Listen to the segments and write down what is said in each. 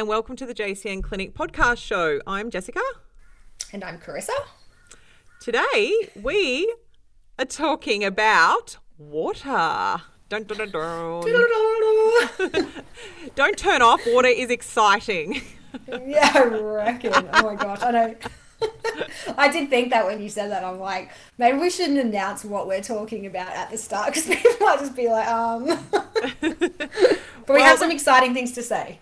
And welcome to the JCN Clinic podcast show. I'm Jessica. And I'm Carissa. Today we are talking about water. Dun, dun, dun. Don't turn off. Water is exciting. yeah, I reckon. Oh my gosh, I know. I did think that when you said that, I'm like, maybe we shouldn't announce what we're talking about at the start because people might just be like, um. but we Well, have some exciting things to say.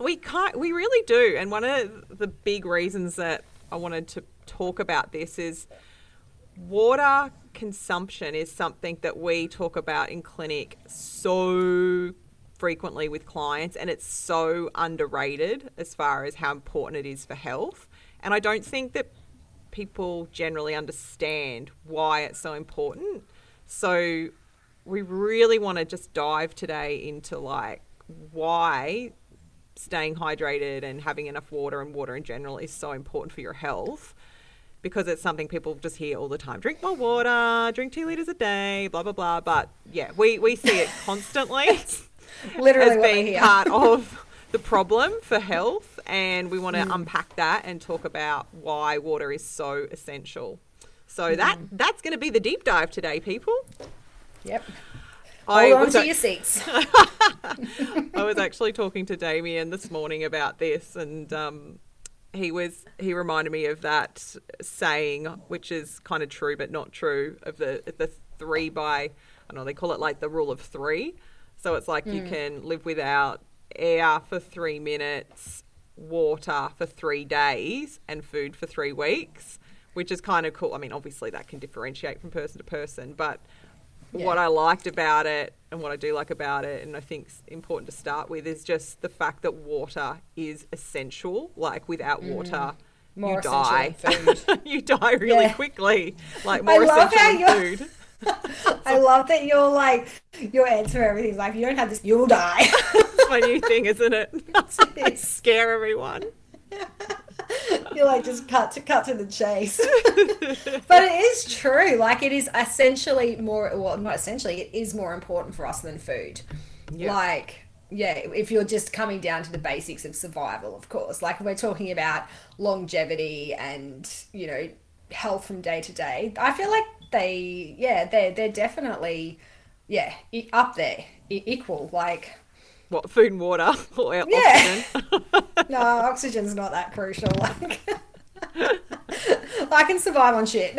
We can't, we really do. And one of the big reasons that I wanted to talk about this is water consumption is something that we talk about in clinic so frequently with clients and it's so underrated as far as how important it is for health. And I don't think that people generally understand why it's so important. So we really want to just dive today into like why staying hydrated and having enough water and water in general is so important for your health because it's something people just hear all the time drink more water drink two liters a day blah blah blah but yeah we, we see it constantly Literally, as being part of the problem for health and we want Mm. to unpack that and talk about why water is so essential so Mm. that that's going to be the deep dive today people Yep. I Hold on was to a- your seats. I was actually talking to Damien this morning about this, and um, he was he reminded me of that saying, which is kind of true but not true, of the the three by I don't know they call it like the rule of three. So it's like you can live without air for three minutes, water for three days, and food for three weeks, which is kind of cool. I mean, obviously that can differentiate from person to person, but what I liked about it and what I do like about it, and I think is important to start with, is just the fact that water is essential. Like without water, Mm. You die. you die really Yeah. ky. Like I more love essential how than food. I love that you're like, your answer for everything's like, if you don't have this, you'll die. It's my new thing, isn't it? I is. scare everyone. You're like just cut to cut to the chase. but it is true. Like it is essentially more well, not essentially, it is more important for us than food. Yeah. Like yeah, if you're just coming down to the basics of survival, of course. Like we're talking about longevity and, you know, health from day to day. I feel like they yeah, they're they're definitely yeah, up there, equal. Like What food and water or Yeah. oxygen? no, oxygen's not that crucial. Like, I can survive on shit.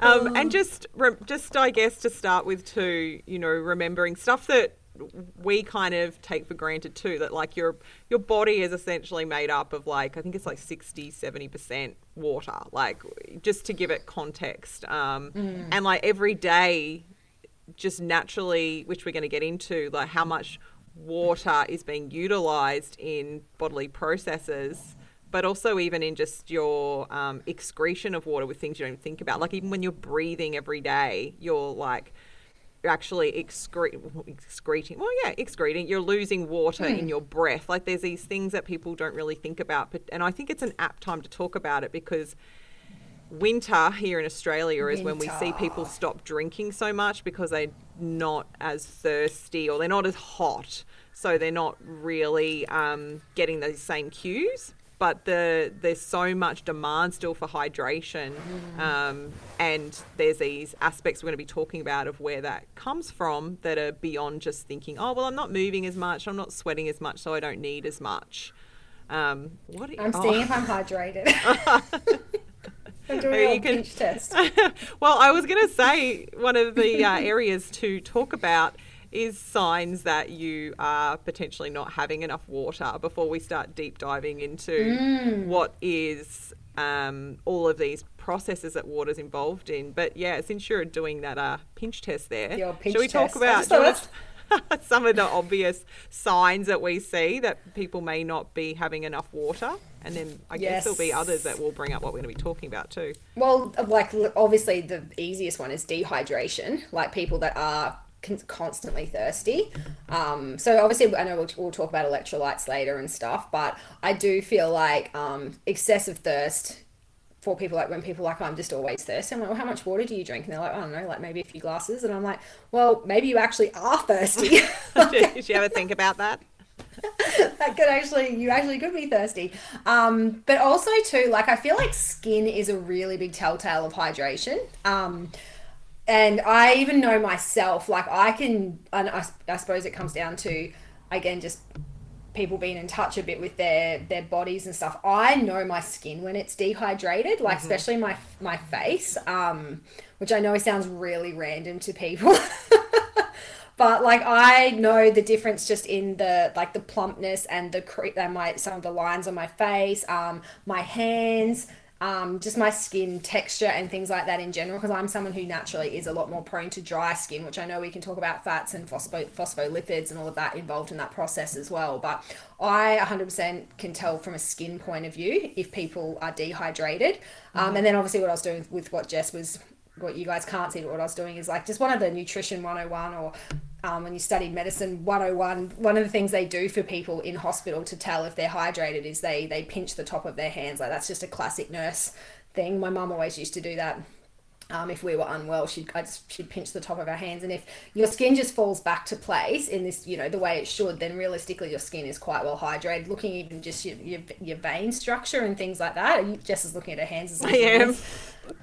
um, and just just I guess to start with too, you know, remembering stuff that we kind of take for granted too that like your your body is essentially made up of like I think it's like 60 70% water like just to give it context um, and like every day just naturally which we're going to get into like how much water is being utilized in bodily processes but also even in just your um, excretion of water with things you don't think about. Like even when you're breathing every day, you're like you're actually excre- excreting. Well, yeah, excreting. You're losing water in your breath. Like there's these things that people don't really think about. But and I think it's an apt time to talk about it because winter here in Australia is when we see people stop drinking so much because they're not as thirsty or they're not as hot, so they're not really um, getting those same cues. But the there's so much demand still for hydration, um, and there's these aspects we're going to be talking about of where that comes from that are beyond just thinking, oh well, I'm not moving as much, I'm not sweating as much, so I don't need as much. Um, what I'm oh. seeing if I'm hydrated. I'm doing Maybe you can- test. well, I was going to say one of the uh, areas to talk about is signs that you are potentially not having enough water before we start deep diving into Mm. what is um, all of these processes that water's involved in. But yeah, since you're doing that uh, pinch test there, The old pinch shall we talk test. I about just thought do you that's- wanna- some of the obvious signs that we see that people may not be having enough water? And then I guess there'll be others that will bring up what we're going to be talking about too. Well, like obviously the easiest one is dehydration, like people that are con- constantly thirsty. Um, so obviously, I know we'll, we'll talk about electrolytes later and stuff, but I do feel like um, excessive thirst for people like when people are like I'm just always thirsty. I'm like, well, how much water do you drink? And they're like, I don't know, like maybe a few glasses. And I'm like, well, maybe you actually are thirsty. Did you ever think about that? That could actually you actually could be thirsty. Um but also too like i feel like skin is a really big telltale of hydration. Um and i even know myself like i can and I, I suppose it comes down to again just people being in touch a bit with their their bodies and stuff. I know my skin when it's dehydrated like especially my my face um which i know sounds really random to people but like I know the difference just in the like the plumpness and the cre- and my some of the lines on my face, um, my hands, um, just my skin texture and things like that in general. Because I'm someone who naturally is a lot more prone to dry skin, which I know we can talk about fats and phospho- phospholipids and all of that involved in that process as well. But I 100% can tell from a skin point of view if people are dehydrated. Um, and then obviously what I was doing with what Jess was what you guys can't see, but what I was doing is like just one of the nutrition 101 or um, when you study medicine 101, one of the things they do for people in hospital to tell if they're hydrated is they they pinch the top of their hands. Like that's just a classic nurse thing. My mum always used to do that. Um, if we were unwell, she'd I just, she'd pinch the top of her hands, and if your skin just falls back to place in this, you know, the way it should, then realistically your skin is quite well hydrated. Looking even just your your, your vein structure and things like that. You, Jess is looking at her hands. As I am.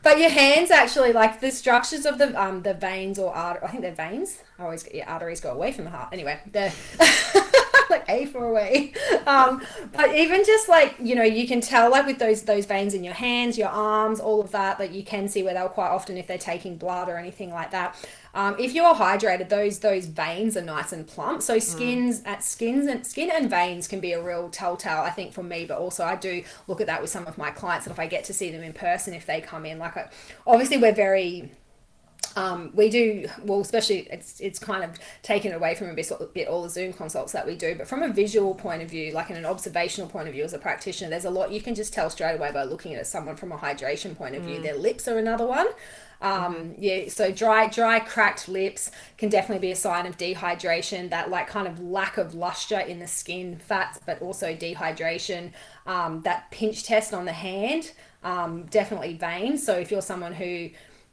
But your hands actually, like the structures of the um the veins or art, I think they're veins. I always get yeah, arteries go away from the heart. Anyway, the like A for away. Um, but even just like you know, you can tell like with those those veins in your hands, your arms, all of that. Like you can see where they'll quite often if they're taking blood or anything like that. Um, if you're hydrated, those those veins are nice and plump. So mm. skins at skins and skin and veins can be a real telltale, I think, for me. But also, I do look at that with some of my clients, and if I get to see them in person, if they come in, like I, obviously we're very um, we do well, especially it's it's kind of taken away from a bit, bit all the Zoom consults that we do, but from a visual point of view, like in an observational point of view as a practitioner, there's a lot you can just tell straight away by looking at someone from a hydration point of view. Their lips are another one. Um, yeah, so dry, dry, cracked lips can definitely be a sign of dehydration. That like kind of lack of luster in the skin, fats, but also dehydration. Um, that pinch test on the hand, um, definitely veins. So if you're someone who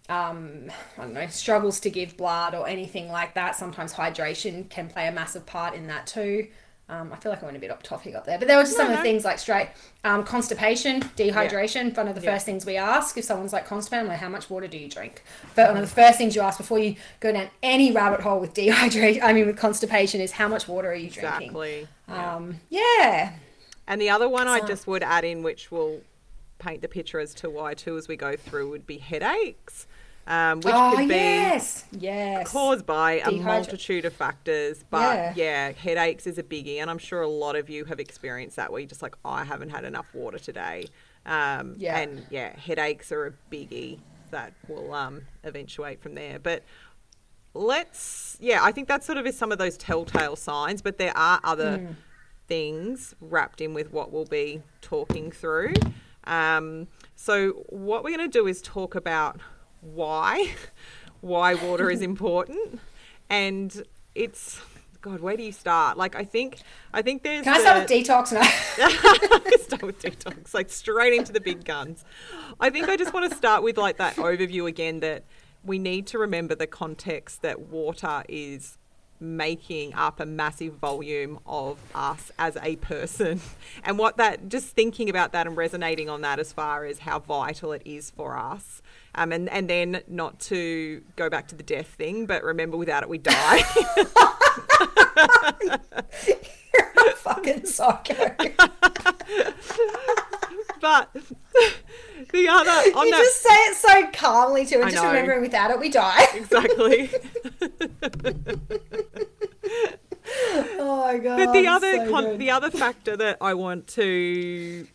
um, I don't know, struggles to give blood or anything like that. Sometimes hydration can play a massive part in that too. Um, I feel like I went a bit off topic up there, but there were just some No, of the things like straight um, constipation, dehydration. One of the Yeah. first things we ask if someone's like constipated, I'm like, how much water do you drink? But one of the first things you ask before you go down any rabbit hole with dehydration, I mean with constipation, is how much water are you drinking? Exactly. Yeah. Um, yeah. And the other one I just would add in, which will paint the picture as to why too as we go through, would be headaches, um, which oh could be yes, yes. caused by a multitude of factors. But Yeah. yeah. headaches is a biggie, and I'm sure a lot of you have experienced that where you're just like, I haven't had enough water today. Um, Yeah. And yeah, headaches are a biggie that will um, eventuate from there. But let's, yeah, I think that sort of is some of those telltale signs, but there are other Hmm. things wrapped in with what we'll be talking through. Um, so what we're going to do is talk about why, why water is important, and it's God. Where do you start? Like I think, I think there's. Can I the- start with detox now? start with detox, like straight into the big guns. I think I just want to start with like that overview again that we need to remember the context that water is making up a massive volume of us as a person and what that just thinking about that and resonating on that as far as how vital it is for us um, and and then not to go back to the death thing but remember without it we die You're a fucking psycho. but the other on you that just say it so calmly too, and I just know. remembering without it we die. exactly Oh my god. But the other so con- the other factor that I want to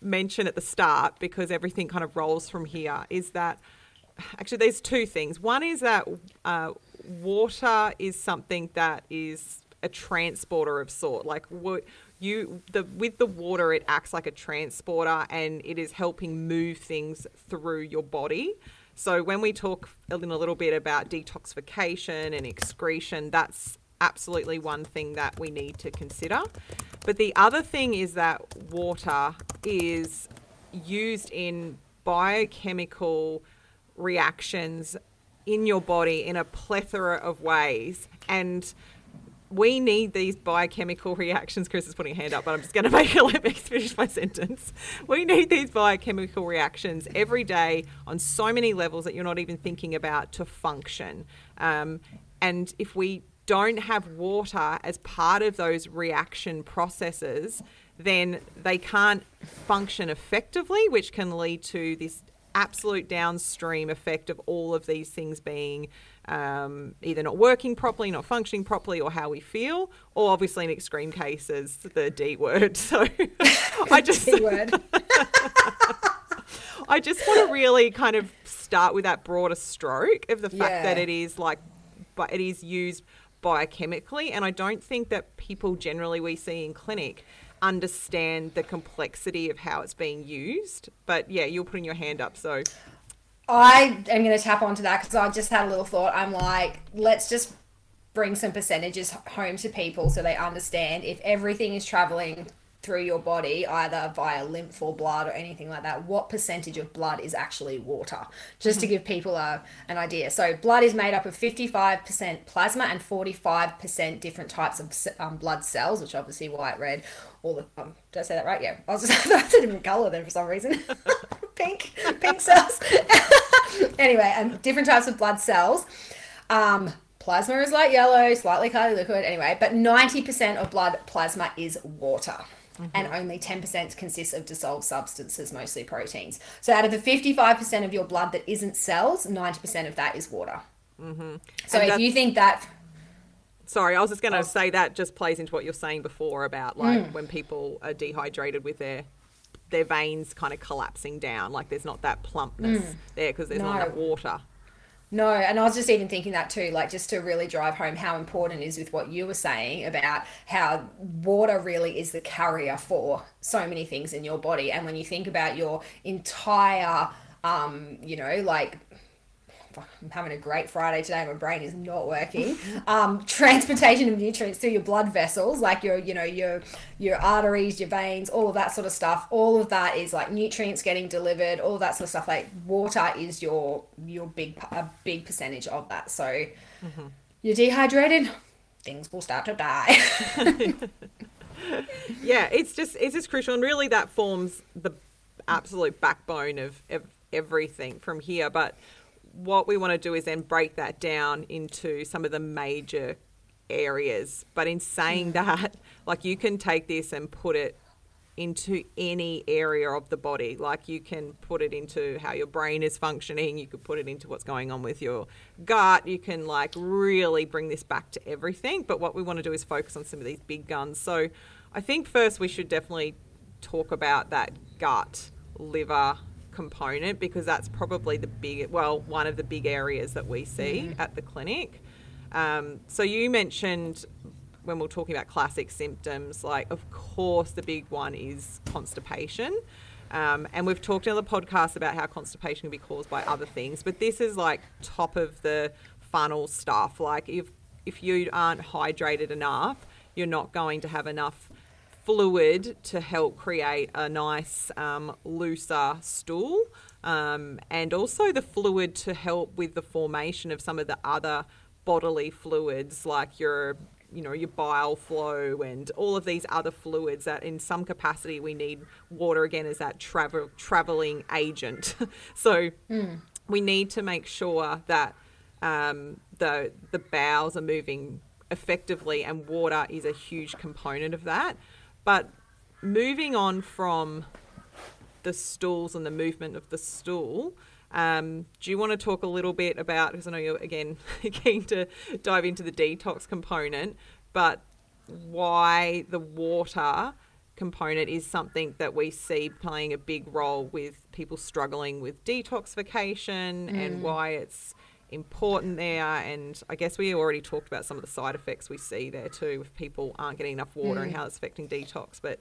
mention at the start because everything kind of rolls from here is that actually there's two things. One is that uh, water is something that is a transporter of sort. Like what you the with the water, it acts like a transporter and it is helping move things through your body. So when we talk in a little bit about detoxification and excretion, that's absolutely one thing that we need to consider. But the other thing is that water is used in biochemical reactions in your body in a plethora of ways. And we need these biochemical reactions. Chris is putting a hand up, but I'm just going to make it let me finish my sentence. We need these biochemical reactions every day on so many levels that you're not even thinking about to function. Um, and if we don't have water as part of those reaction processes, then they can't function effectively, which can lead to this absolute downstream effect of all of these things being um, either not working properly, not functioning properly, or how we feel, or obviously in extreme cases, the D word. So I just. D word. I just want to really kind of start with that broader stroke of the fact Yeah. that it is like, but it is used biochemically, and I don't think that people generally we see in clinic understand the complexity of how it's being used. But yeah, you're putting your hand up, so I am going to tap onto that because I just had a little thought. I'm like, let's just bring some percentages home to people so they understand if everything is traveling through your body, either via lymph or blood or anything like that, what percentage of blood is actually water? Just to give people a, an idea. So, blood is made up of 55% plasma and 45% different types of um, blood cells, which obviously white, red, all the. Um, did I say that right? Yeah. I was just, that's a different color then for some reason. pink, pink cells. anyway, and different types of blood cells. Um, plasma is light yellow, slightly cloudy liquid. Anyway, but 90% of blood plasma is water. And only 10% consists of dissolved substances, mostly proteins. So, out of the 55% of your blood that isn't cells, 90% of that is water. Mm-hmm. So, And if you think that Sorry, I was just going Oh. to say that just plays into what you're saying before about like Mm. when people are dehydrated with their their veins kind of collapsing down, like there's not that plumpness there because there's not Mm. No. enough water. No, and I was just even thinking that too, like just to really drive home how important it is with what you were saying about how water really is the carrier for so many things in your body. And when you think about your entire, um, you know, like fuck, I'm having a great Friday today. My brain is not working. Um, transportation of nutrients through your blood vessels, like your, you know, your your arteries, your veins, all of that sort of stuff. All of that is like nutrients getting delivered. All that sort of stuff. Like water is your your big a big percentage of that. So you're dehydrated, things will start to die. Yeah, it's just it's just crucial, and really that forms the absolute backbone of, of everything from here. But what we want to do is then break that down into some of the major areas. But in saying hmm. that, like you can take this and put it into any area of the body. Like you can put it into how your brain is functioning, you could put it into what's going on with your gut. You can like really bring this back to everything. But what we want to do is focus on some of these big guns. So I think first we should definitely talk about that gut liver component because that's probably the big well one of the big areas that we see at the clinic um, so you mentioned when we're talking about classic symptoms, like of course the big one is constipation. Um, and we've talked in the podcast about how constipation can be caused by other things, but this is like top of the funnel stuff. Like if if you aren't hydrated enough, you're not going to have enough fluid to help create a nice um, looser stool um, and also the fluid to help with the formation of some of the other bodily fluids like your you know your bile flow and all of these other fluids that in some capacity we need water again as that travel traveling agent. So we need to make sure that um, the the bowels are moving effectively and water is a huge component of that but moving on from the stools and the movement of the stool. Um, do you want to talk a little bit about, because I know you're again keen to dive into the detox component, but why the water component is something that we see playing a big role with people struggling with detoxification and why it's important there. And I guess we already talked about some of the side effects we see there too, if people aren't getting enough water and how it's affecting detox. But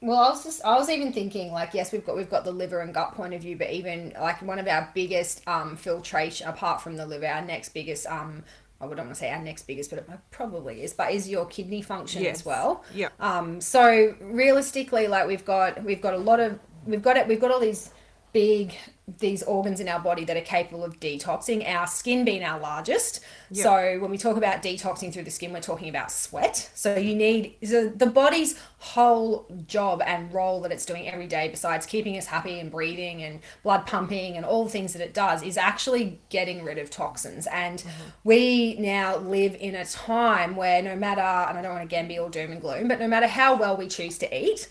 Well, I was just I was even thinking like yes, we've got we've got the liver and gut point of view, but even like one of our biggest um filtration apart from the liver, our next biggest um I would not want to say our next biggest, but it probably is, but is your kidney function Yes. as well. Yeah. Um, so realistically, like we've got we've got a lot of we've got it we've got all these big these organs in our body that are capable of detoxing. Our skin being our largest. Yeah. So when we talk about detoxing through the skin, we're talking about sweat. So you need so the body's whole job and role that it's doing every day, besides keeping us happy and breathing and blood pumping and all the things that it does, is actually getting rid of toxins. And mm-hmm. we now live in a time where no matter, and I don't want to again be all doom and gloom, but no matter how well we choose to eat,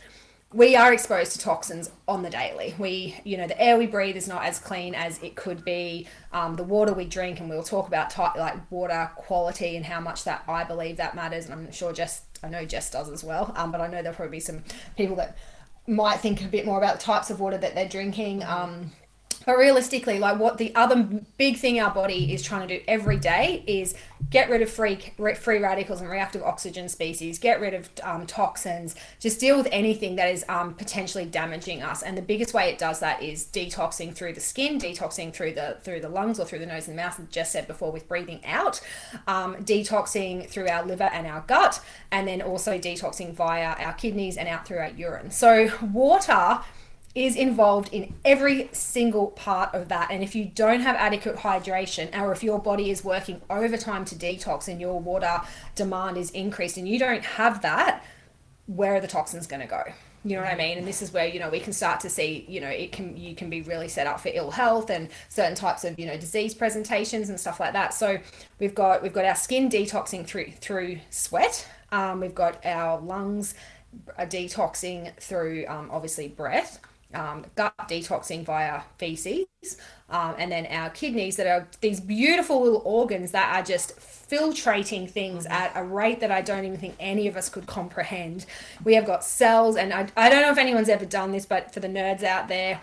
we are exposed to toxins on the daily. We, you know, the air we breathe is not as clean as it could be. Um, the water we drink, and we'll talk about like water quality and how much that I believe that matters. And I'm sure Jess, I know Jess does as well. Um, but I know there'll probably be some people that might think a bit more about the types of water that they're drinking. Um, but realistically, like what the other big thing our body is trying to do every day is get rid of free free radicals and reactive oxygen species, get rid of um, toxins, just deal with anything that is um, potentially damaging us. And the biggest way it does that is detoxing through the skin, detoxing through the through the lungs or through the nose and mouth. As Jess said before, with breathing out, um, detoxing through our liver and our gut, and then also detoxing via our kidneys and out through our urine. So water is involved in every single part of that. And if you don't have adequate hydration, or if your body is working overtime to detox and your water demand is increased and you don't have that, where are the toxins going to go? You know what I mean? And this is where, you know, we can start to see, you know, it can, you can be really set up for ill health and certain types of, you know, disease presentations and stuff like that. So we've got, we've got our skin detoxing through, through sweat. Um, we've got our lungs uh, detoxing through, um, obviously breath um, gut detoxing via feces, um, and then our kidneys that are these beautiful little organs that are just filtrating things at a rate that I don't even think any of us could comprehend. We have got cells, and I, I don't know if anyone's ever done this, but for the nerds out there,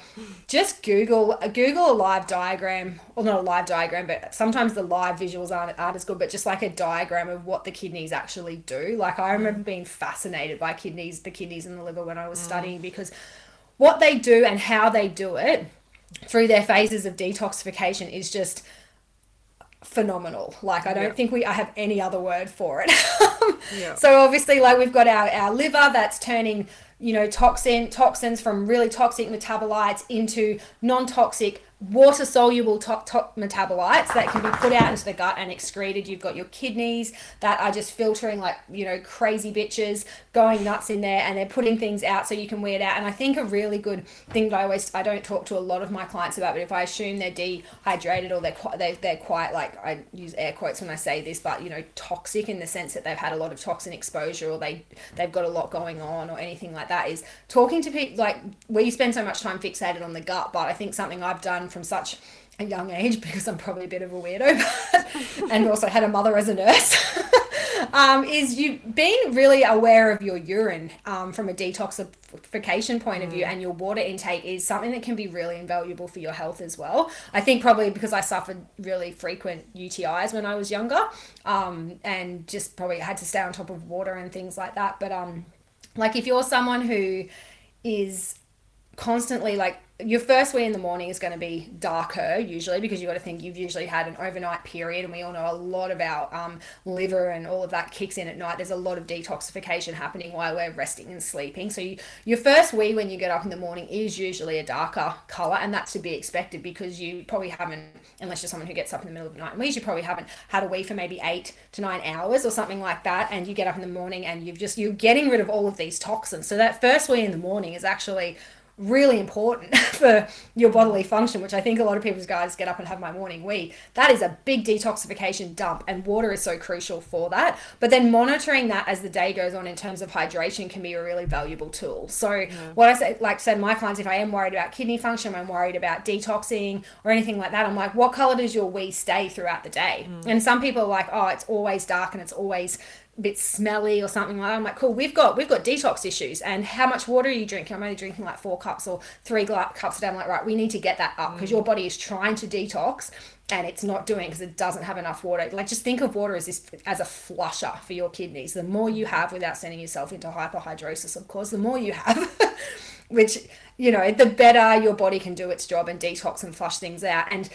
just Google Google a live diagram, or not a live diagram, but sometimes the live visuals aren't, aren't as good, but just like a diagram of what the kidneys actually do. Like I remember being fascinated by kidneys, the kidneys and the liver when I was studying because what they do and how they do it through their phases of detoxification is just phenomenal like i don't Yeah. think we i have any other word for it Yeah. so obviously like we've got our, our liver that's turning you know toxin toxins from really toxic metabolites into non-toxic water soluble to- to- metabolites that can be put out into the gut and excreted. You've got your kidneys that are just filtering like you know crazy bitches going nuts in there and they're putting things out so you can weed out. And i think a really good thing that i always i don't talk to a lot of my clients about but if i assume they're dehydrated or they're quite they, they're quite like i use air quotes when i say this but you know toxic in the sense that they've had a lot of toxin exposure or they they've got a lot going on or anything like that is talking to people like we spend so much time fixated on the gut but i think something i've done from such a young age because i'm probably a bit of a weirdo but, and also had a mother as a nurse um, is you being really aware of your urine um, from a detoxification point of view and your water intake is something that can be really invaluable for your health as well. I think probably because I suffered really frequent UTIs when I was younger um, and just probably had to stay on top of water and things like that. But um, like if you're someone who is constantly like your first wee in the morning is going to be darker usually because you've got to think you've usually had an overnight period and we all know a lot about um, liver and all of that kicks in at night. There's a lot of detoxification happening while we're resting and sleeping. So you, your first wee when you get up in the morning is usually a darker color and that's to be expected because you probably haven't unless you're someone who gets up in the middle of the night and wees you probably haven't had a wee for maybe eight to nine hours or something like that and you get up in the morning and you've just you're getting rid of all of these toxins. So that first wee in the morning is actually really important for your bodily function, which I think a lot of people's guys get up and have my morning wee. That is a big detoxification dump, and water is so crucial for that. But then monitoring that as the day goes on in terms of hydration can be a really valuable tool. So what I say, like said, my clients, if I am worried about kidney function, I'm worried about detoxing or anything like that, I'm like, what color does your wee stay throughout the day? Mm. And some people are like, oh, it's always dark and it's always a bit smelly or something like that. I'm like, cool, we've got we've got detox issues. And how much water are you drinking? I'm only drinking like four cups or three cups a day. I'm like, right, we need to get that up because mm. your body is trying to detox and it's not doing because it doesn't have enough water. Like just think of water as this as a flusher for your kidneys. The more you have without sending yourself into hyperhidrosis, of course, the more you have, which you know, the better your body can do its job and detox and flush things out. And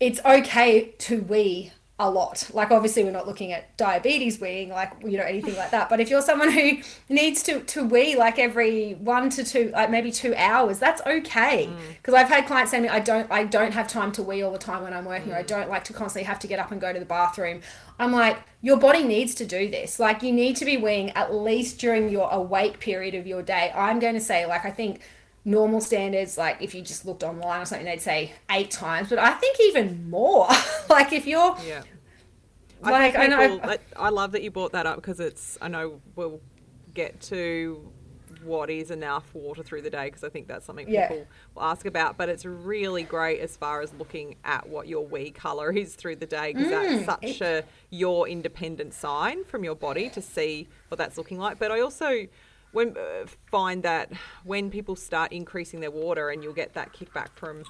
it's okay to wee a lot. Like obviously we're not looking at diabetes weeing, like you know anything like that. But if you're someone who needs to to wee like every one to two, like maybe two hours, that's okay. Because mm. I've had clients saying I don't I don't have time to wee all the time when I'm working, mm. or I don't like to constantly have to get up and go to the bathroom. I'm like, your body needs to do this. Like you need to be weeing at least during your awake period of your day. I'm going to say like I think normal standards like if you just looked online or something they'd say eight times but i think even more like if you're yeah like I, people, I know I, I love that you brought that up because it's i know we'll get to what is enough water through the day because I think that's something people will ask about. But it's really great as far as looking at what your wee color is through the day because mm, that's such a your independent sign from your body to see what that's looking like. But I also when uh, find that when people start increasing their water and you'll get that kickback from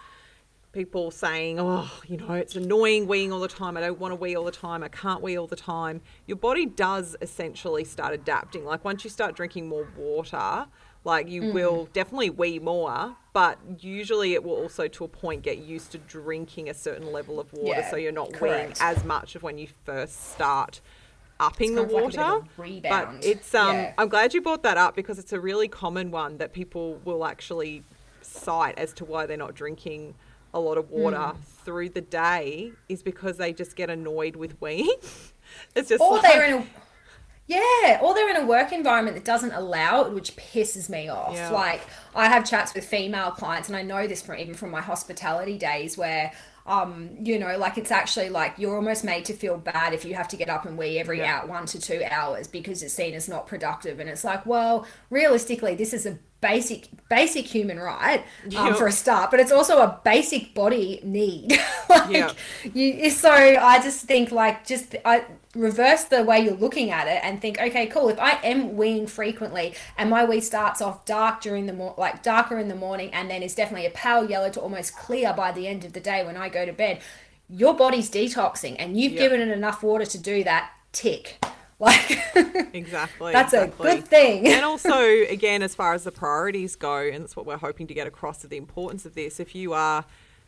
people saying, oh, you know, it's annoying weeing all the time. I don't want to wee all the time. I can't wee all the time. Your body does essentially start adapting. Like once you start drinking more water, like you mm. will definitely wee more, but usually it will also to a point get used to drinking a certain level of water. Yeah, so you're not correct. weeing as much of when you first start upping the water. Like but it's um yeah. I'm glad you brought that up because it's a really common one that people will actually cite as to why they're not drinking a lot of water mm. through the day is because they just get annoyed with weeing. it's just or like, they're in a yeah, or they're in a work environment that doesn't allow it, which pisses me off. Yeah. Like I have chats with female clients, and I know this from even from my hospitality days where um, you know, like it's actually like you're almost made to feel bad if you have to get up and wee every yeah. hour, one to two hours because it's seen as not productive. And it's like, well, realistically, this is a basic basic human right um, yep. for a start but it's also a basic body need like yep. you so i just think like just i reverse the way you're looking at it and think okay cool if i am weeing frequently and my wee starts off dark during the more like darker in the morning and then is definitely a pale yellow to almost clear by the end of the day when i go to bed your body's detoxing and you've yep. given it enough water to do that tick like exactly. that's exactly. a good thing. and also, again, as far as the priorities go, and that's what we're hoping to get across of the importance of this. If you are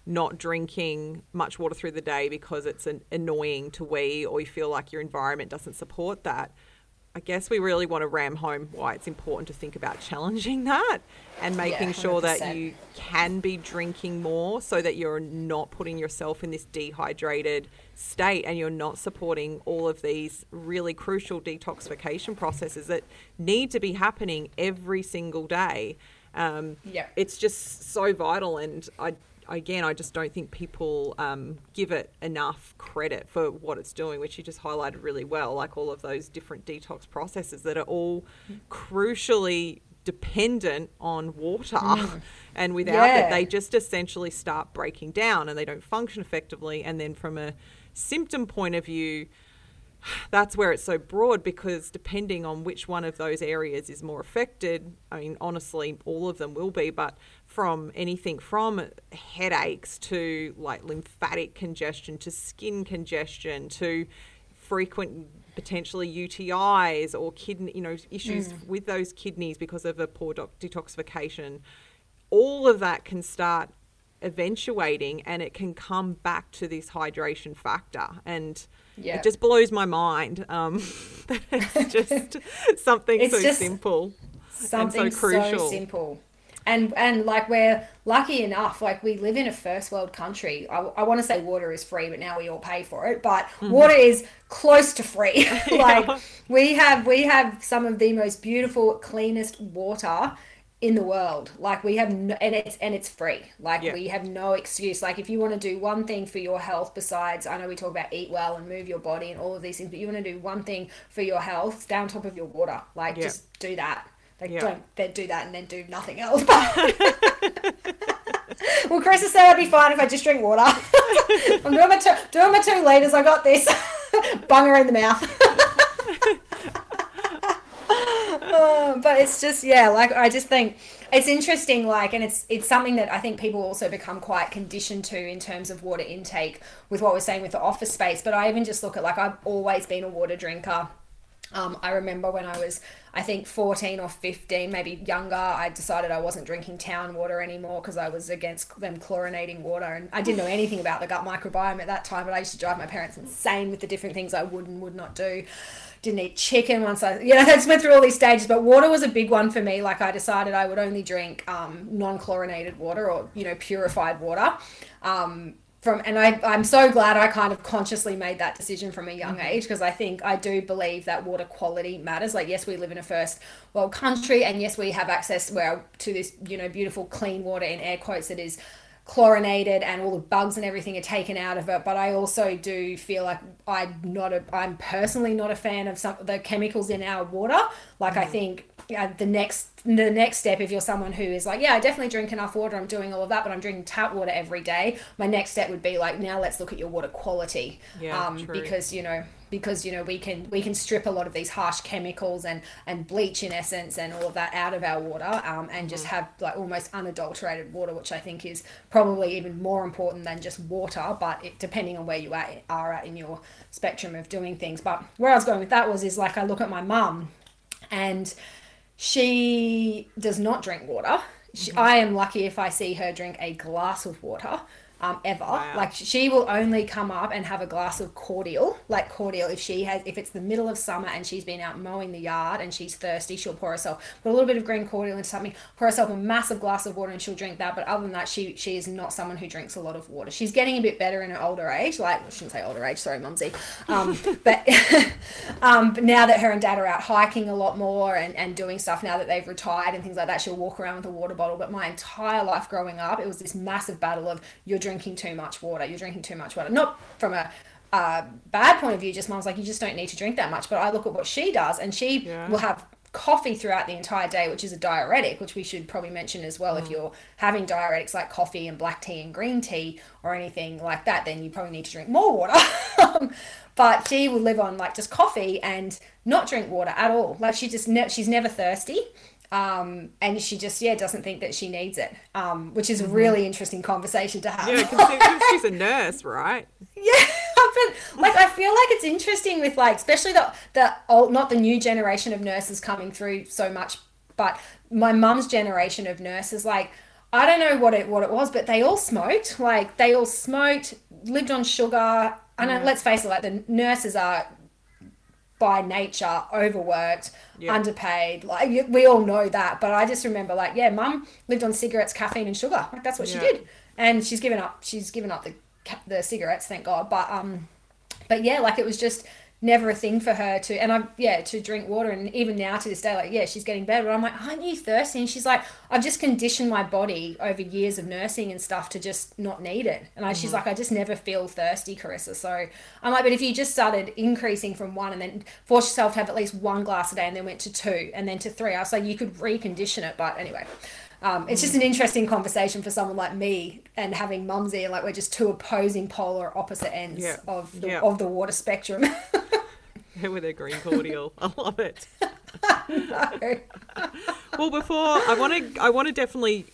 not drinking much water through the day because it's an annoying to wee, or you feel like your environment doesn't support that, I guess we really want to ram home why it's important to think about challenging that and making yeah, sure that you can be drinking more so that you're not putting yourself in this dehydrated state and you're not supporting all of these really crucial detoxification processes that need to be happening every single day. Um, yeah. It's just so vital and I again, I just don't think people um, give it enough credit for what it's doing, which you just highlighted really well, like all of those different detox processes that are all crucially dependent on water. Mm. And without yeah. it, they just essentially start breaking down and they don't function effectively. And then, from a symptom point of view, that's where it's so broad because depending on which one of those areas is more affected, I mean, honestly, all of them will be, but from anything from headaches to like lymphatic congestion to skin congestion to frequent potentially UTIs or kidney, you know, issues mm. with those kidneys because of a poor detoxification. All of that can start eventuating and it can come back to this hydration factor. And yeah. it just blows my mind. Um, it's just something it's so just simple. Something and so crucial. So simple and and like we're lucky enough like we live in a first world country i, I want to say water is free but now we all pay for it but mm-hmm. water is close to free like yeah. we have we have some of the most beautiful cleanest water in the world like we have no, and it's and it's free like yeah. we have no excuse like if you want to do one thing for your health besides i know we talk about eat well and move your body and all of these things but you want to do one thing for your health stay on top of your water like yeah. just do that they yeah. don't then do that and then do nothing else. well, Chris has said I'd be fine if I just drink water. I'm doing my two, doing my two liters. I got this. Bunger in the mouth. oh, but it's just yeah, like I just think it's interesting, like, and it's it's something that I think people also become quite conditioned to in terms of water intake with what we're saying with the office space. But I even just look at like I've always been a water drinker. Um, I remember when I was, I think, 14 or 15, maybe younger, I decided I wasn't drinking town water anymore because I was against them chlorinating water. And I didn't know anything about the gut microbiome at that time, but I used to drive my parents insane with the different things I would and would not do. Didn't eat chicken once I, you know, I went through all these stages. But water was a big one for me. Like I decided I would only drink um, non chlorinated water or, you know, purified water. Um, from and I, I'm so glad I kind of consciously made that decision from a young mm-hmm. age because I think I do believe that water quality matters. Like yes, we live in a first world country and yes, we have access where to this, you know, beautiful clean water in air quotes that is chlorinated and all the bugs and everything are taken out of it but i also do feel like i'm not a i'm personally not a fan of some of the chemicals in our water like mm. i think the next the next step if you're someone who is like yeah i definitely drink enough water i'm doing all of that but i'm drinking tap water every day my next step would be like now let's look at your water quality. Yeah, um, because you know because you know we can we can strip a lot of these harsh chemicals and and bleach in essence and all of that out of our water um, and just mm. have like almost unadulterated water which i think is probably even more important than just water but it, depending on where you are, are at in your spectrum of doing things. But where i was going with that was is like i look at my mum and she does not drink water. She, mm-hmm. I am lucky if I see her drink a glass of water um, ever. Wow. Like she will only come up and have a glass of cordial, like cordial. If she has, if it's the middle of summer and she's been out mowing the yard and she's thirsty, she'll pour herself put a little bit of green cordial into something, pour herself a massive glass of water, and she'll drink that. But other than that, she she is not someone who drinks a lot of water. She's getting a bit better in her older age. Like I shouldn't say older age, sorry, mumsy. Um, but um, but now that her and dad are out hiking a lot more and and doing stuff now that they've retired and things like that, she'll walk around with a water bottle. But my entire life growing up, it was this massive battle of you're drinking too much water. You're drinking too much water. Not from a uh, bad point of view, just mom's like, you just don't need to drink that much. But I look at what she does, and she yeah. will have coffee throughout the entire day, which is a diuretic, which we should probably mention as well. Mm. If you're having diuretics like coffee and black tea and green tea or anything like that, then you probably need to drink more water. but she will live on like just coffee and not drink water at all. Like she just ne- she's never thirsty. Um, and she just yeah doesn't think that she needs it, um, which is a mm-hmm. really interesting conversation to have. Yeah, because she's a nurse, right? Yeah, but like I feel like it's interesting with like especially the the old not the new generation of nurses coming through so much, but my mum's generation of nurses like I don't know what it what it was, but they all smoked. Like they all smoked, lived on sugar. And yeah. let's face it, like the nurses are by nature overworked, yeah. underpaid. Like we all know that. But I just remember, like, yeah, mum lived on cigarettes, caffeine, and sugar. Like that's what yeah. she did, and she's given up. She's given up the the cigarettes, thank God. But um, but yeah, like it was just never a thing for her to and I yeah to drink water and even now to this day like yeah she's getting better but I'm like aren't you thirsty and she's like I've just conditioned my body over years of nursing and stuff to just not need it and I, mm-hmm. she's like I just never feel thirsty Carissa so I'm like but if you just started increasing from one and then force yourself to have at least one glass a day and then went to two and then to three I was like you could recondition it but anyway um, it's just an interesting conversation for someone like me and having mums mumsy like we're just two opposing polar opposite ends yeah. of the yeah. of the water spectrum. With a green cordial, I love it. well, before I want to, I want to definitely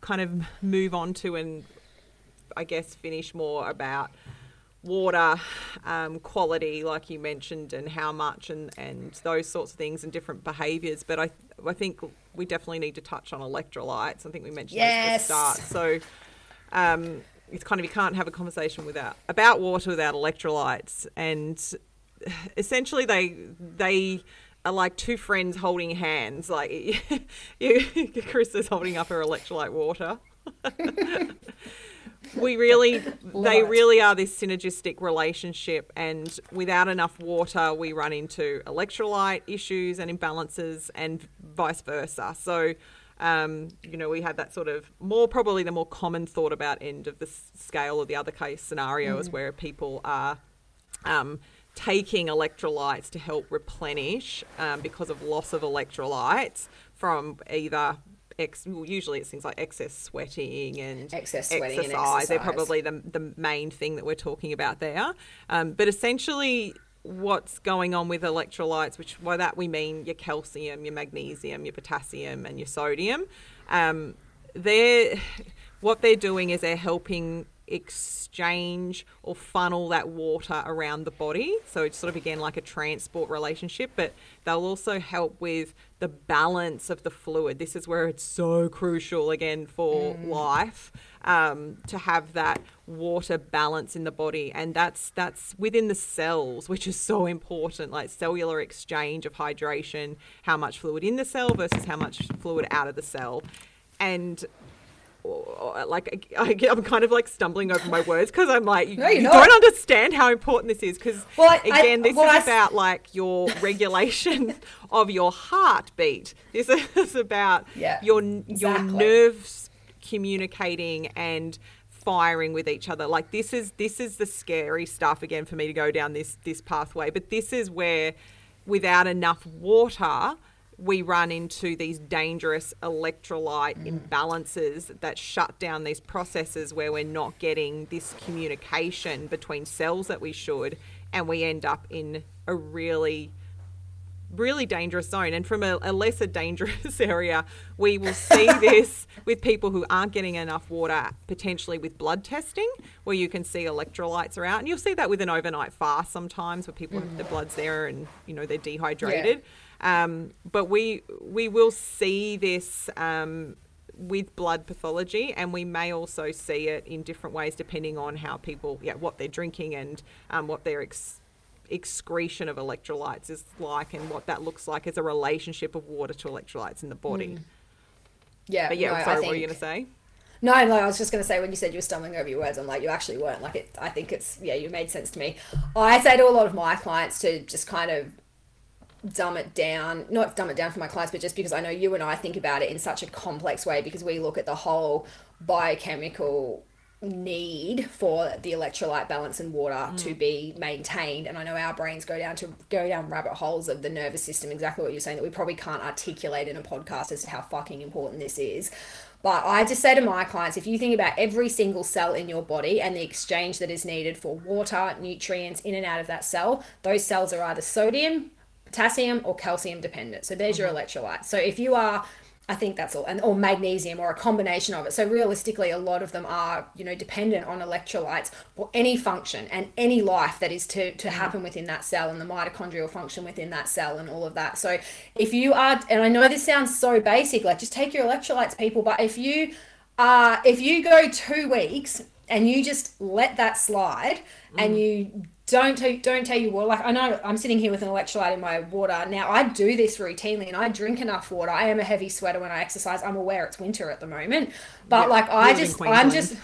kind of move on to and I guess finish more about water um, quality, like you mentioned, and how much, and, and those sorts of things, and different behaviours. But I, I think we definitely need to touch on electrolytes. I think we mentioned yes. at the start. So um, it's kind of you can't have a conversation without about water without electrolytes, and essentially they they are like two friends holding hands. Like you, Chris is holding up her electrolyte water. we really they really are this synergistic relationship and without enough water we run into electrolyte issues and imbalances and vice versa so um, you know we have that sort of more probably the more common thought about end of the scale of the other case scenario mm. where people are um, taking electrolytes to help replenish um, because of loss of electrolytes from either ex, usually it's things like excess sweating and excess sweating exercise. And exercise. They're probably the, the main thing that we're talking about there. Um, but essentially, what's going on with electrolytes, which by that we mean your calcium, your magnesium, your potassium, and your sodium. Um, they're what they're doing is they're helping exchange or funnel that water around the body. So it's sort of again like a transport relationship, but they'll also help with the balance of the fluid. This is where it's so crucial again for mm. life um, to have that water balance in the body, and that's that's within the cells, which is so important. Like cellular exchange of hydration, how much fluid in the cell versus how much fluid out of the cell, and like I, am kind of like stumbling over my words because I'm like no, you don't understand how important this is because well, again this well, is I, about like your regulation of your heartbeat. This is about yeah, your exactly. your nerves communicating and firing with each other. Like this is this is the scary stuff again for me to go down this this pathway. But this is where without enough water we run into these dangerous electrolyte mm. imbalances that shut down these processes where we're not getting this communication between cells that we should, and we end up in a really really dangerous zone. And from a, a lesser dangerous area, we will see this with people who aren't getting enough water, potentially with blood testing, where you can see electrolytes are out. And you'll see that with an overnight fast sometimes, where people mm. the blood's there and you know they're dehydrated. Yeah. Um, but we we will see this um, with blood pathology, and we may also see it in different ways depending on how people, yeah, what they're drinking and um, what their ex- excretion of electrolytes is like, and what that looks like as a relationship of water to electrolytes in the body. Mm. Yeah, but yeah. No, sorry, think... what were you going to say? No, no, I was just going to say when you said you were stumbling over your words, I'm like, you actually weren't. Like, it, I think it's, yeah, you made sense to me. I say to a lot of my clients to just kind of dumb it down, not dumb it down for my clients, but just because I know you and I think about it in such a complex way because we look at the whole biochemical need for the electrolyte balance in water mm. to be maintained and i know our brains go down to go down rabbit holes of the nervous system exactly what you're saying that we probably can't articulate in a podcast as to how fucking important this is but i just say to my clients if you think about every single cell in your body and the exchange that is needed for water nutrients in and out of that cell those cells are either sodium potassium or calcium dependent. So there's mm-hmm. your electrolyte. So if you are I think that's all, and or magnesium or a combination of it. So realistically, a lot of them are, you know, dependent on electrolytes for any function and any life that is to to mm-hmm. happen within that cell and the mitochondrial function within that cell and all of that. So if you are, and I know this sounds so basic, like just take your electrolytes, people, but if you uh, if you go two weeks and you just let that slide mm. and you don't tell, don't tell you water. Like I know I'm sitting here with an electrolyte in my water now. I do this routinely, and I drink enough water. I am a heavy sweater when I exercise. I'm aware it's winter at the moment, but yeah, like I just I'm just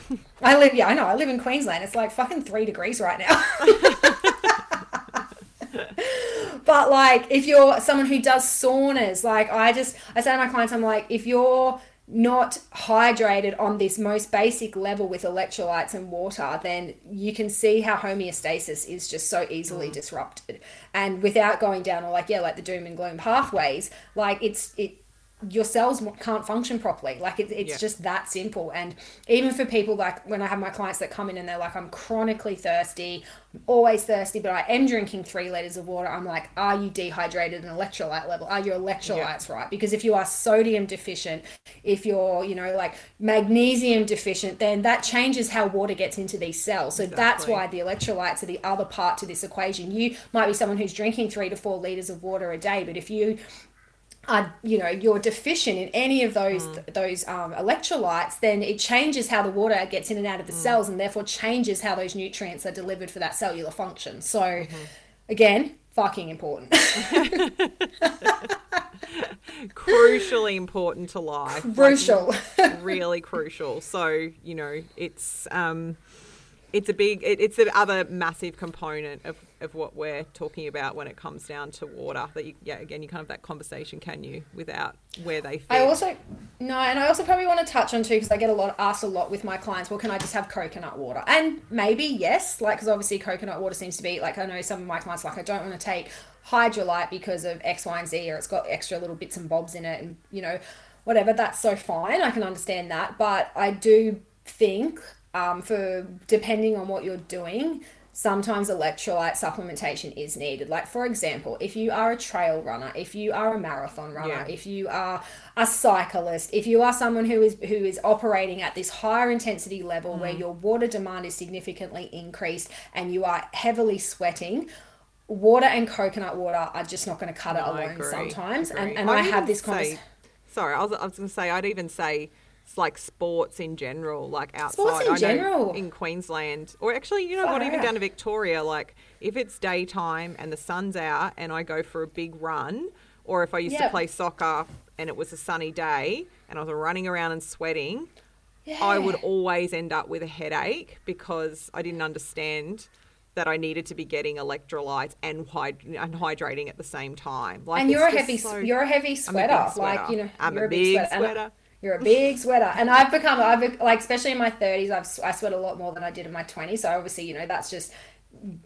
I live yeah I know I live in Queensland. It's like fucking three degrees right now. but like if you're someone who does saunas, like I just I say to my clients, I'm like if you're not hydrated on this most basic level with electrolytes and water, then you can see how homeostasis is just so easily mm. disrupted. And without going down or like, yeah, like the doom and gloom pathways, like it's, it, your cells can't function properly. Like it, it's yeah. just that simple. And even for people like when I have my clients that come in and they're like, I'm chronically thirsty, I'm always thirsty, but I am drinking three liters of water. I'm like, are you dehydrated and electrolyte level? Are your electrolytes yeah. right? Because if you are sodium deficient, if you're, you know, like magnesium deficient, then that changes how water gets into these cells. So exactly. that's why the electrolytes are the other part to this equation. You might be someone who's drinking three to four liters of water a day, but if you are you know you're deficient in any of those mm. those um, electrolytes then it changes how the water gets in and out of the mm. cells and therefore changes how those nutrients are delivered for that cellular function so mm-hmm. again fucking important crucially important to life crucial like, really crucial so you know it's um it's a big it, it's the other massive component of, of what we're talking about when it comes down to water that you yeah again you kind of that conversation can you without where they fit. I also no and I also probably want to touch on too because I get a lot asked a lot with my clients well can I just have coconut water and maybe yes like because obviously coconut water seems to be like I know some of my clients like I don't want to take Hydralyte because of X Y and Z or it's got extra little bits and bobs in it and you know whatever that's so fine I can understand that but I do think um, for depending on what you're doing, sometimes electrolyte supplementation is needed. Like, for example, if you are a trail runner, if you are a marathon runner, Yeah. if you are a cyclist, if you are someone who is who is operating at this higher intensity level where Mm. your water demand is significantly increased and you are heavily sweating, water and coconut water are just not going to cut it alone agree, sometimes. agree. And, and I I'd have this conversation. Sorry, I was, I was going to say, I'd even say it's like sports in general, like outside. Sports in I general. in Queensland, or actually, you know Far what, even out. down to Victoria, like if it's daytime and the sun's out and I go for a big run, or if I used to play soccer and it was a sunny day and I was running around and sweating, Yeah. I would always end up with a headache because I didn't understand that I needed to be getting electrolytes and, hyd- and hydrating at the same time. Like, and you're a heavy, so- you're a heavy I'm a sweater. Like you know, I'm a big I- sweater. You're a big sweater, and I've become, I've like, especially in my thirties, I've I sweat a lot more than I did in my twenties. So obviously, you know, that's just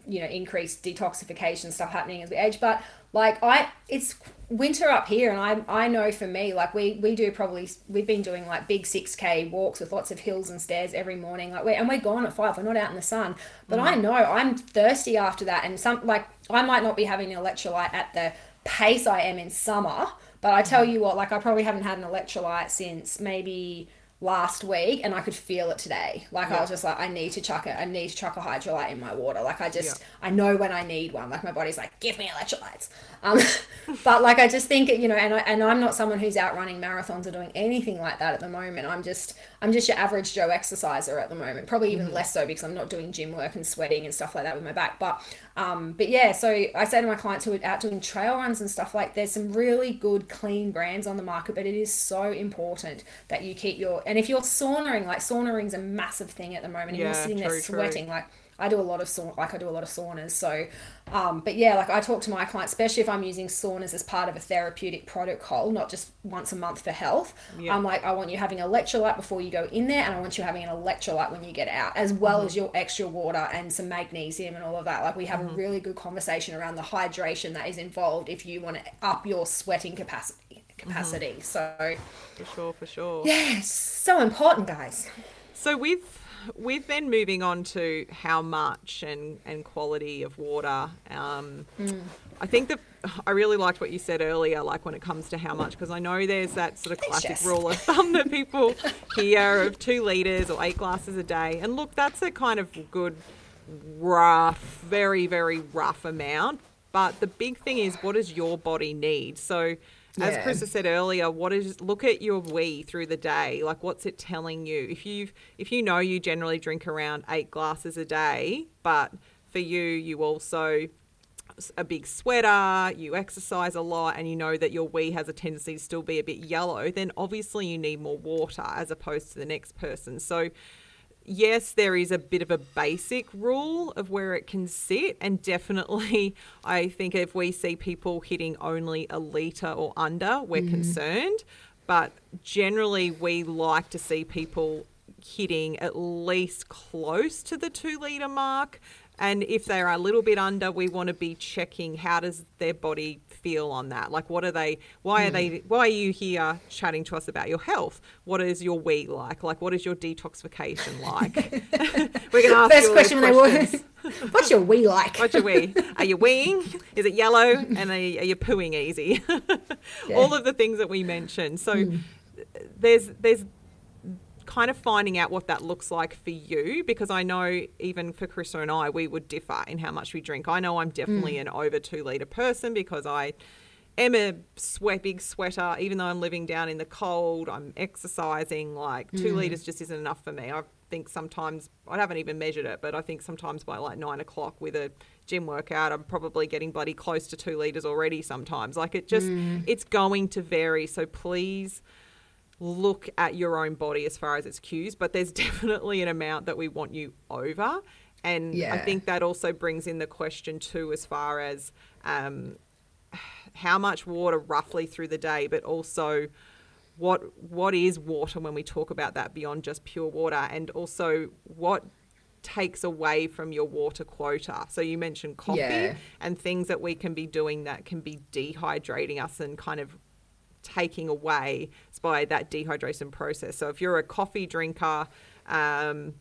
you know increased detoxification stuff happening as we age. But like I, it's winter up here, and I I know for me, like we we do probably we've been doing like big six k walks with lots of hills and stairs every morning. Like we and we're gone at five. We're not out in the sun, but I mm. know I'm thirsty after that, and some like I might not be having an electrolyte at the pace I am in summer. But I tell mm-hmm. you what, like I probably haven't had an electrolyte since maybe last week and I could feel it today. Like I was just like, I need to chuck it. I need to chuck a Hydralyte in my water. Like I just, I know when I need one. Like my body's like, give me electrolytes. Um, but like I just think, you know, and I, and I'm not someone who's out running marathons or doing anything like that at the moment. I'm just, I'm just your average Joe exerciser at the moment. Probably even less so because I'm not doing gym work and sweating and stuff like that with my back. But, um, but yeah. So I say to my clients who are out doing trail runs and stuff like, there's some really good clean brands on the market, but it is so important that you keep your and if you're saunering, like saunering's a massive thing at the moment, and you're Yeah, sitting there true, true. sweating, like I do a lot of sauna, like I do a lot of saunas. So, um, but yeah, like I talk to my clients, especially if I'm using saunas as part of a therapeutic protocol, not just once a month for health. Yeah. I'm like, I want you having an electrolyte before you go in there, and I want you having an electrolyte when you get out, as well Mm-hmm. as your extra water and some magnesium and all of that. Like we have Mm-hmm. a really good conversation around the hydration that is involved if you want to up your sweating capacity. Mm-hmm. Capacity. So For sure, for sure. yeah, so important, guys. So with with been moving on to how much and, and quality of water, um, I think that I really liked what you said earlier, like when it comes to how much, because I know there's that sort of classic Jess. rule of thumb that people hear of two litres or eight glasses a day. And look, that's a kind of good, rough, very, very rough amount. But the big thing is, what does your body need? So, as. Chris said earlier, what is look at your wee through the day. Like, what's it telling you? If you if you know you generally drink around eight glasses a day, but for you, you also a big sweater, you exercise a lot, and you know that your wee has a tendency to still be a bit yellow, then obviously you need more water as opposed to the next person. So, yes, there is a bit of a basic rule of where it can sit, and definitely, I think if we see people hitting only a litre or under, we're mm-hmm. concerned. But generally, we like to see people hitting at least close to the two litre mark. And if they're a little bit under, we want to be checking how does their body feel on that. Like, what are they? Why are they? Hmm. Why are you here chatting to us about your health? What is your wee like? Like, what is your detoxification like? We're going to ask First you question when they walk. What's your wee like? What's your wee? Are you weeing? Is it yellow? And are you, are you pooing easy? All of the things that we mentioned. So hmm. there's there's kind of finding out what that looks like for you because I know even for Carissa and I, we would differ in how much we drink. I know I'm definitely mm. an over two litre person because I am a sweat big sweater, even though I'm living down in the cold, I'm exercising, like two mm. litres just isn't enough for me. I think sometimes I haven't even measured it, but I think sometimes by like nine o'clock with a gym workout, I'm probably getting bloody close to two litres already sometimes. Like it just mm. it's going to vary. So please look at your own body as far as its cues, but there's definitely an amount that we want you over. And I think that also brings in the question too, as far as um, how much water roughly through the day, but also what what is water when we talk about that beyond just pure water, and also what takes away from your water quota. So you mentioned coffee Yeah. and things that we can be doing that can be dehydrating us and kind of taking away by that dehydration process. So if you're a coffee drinker, um,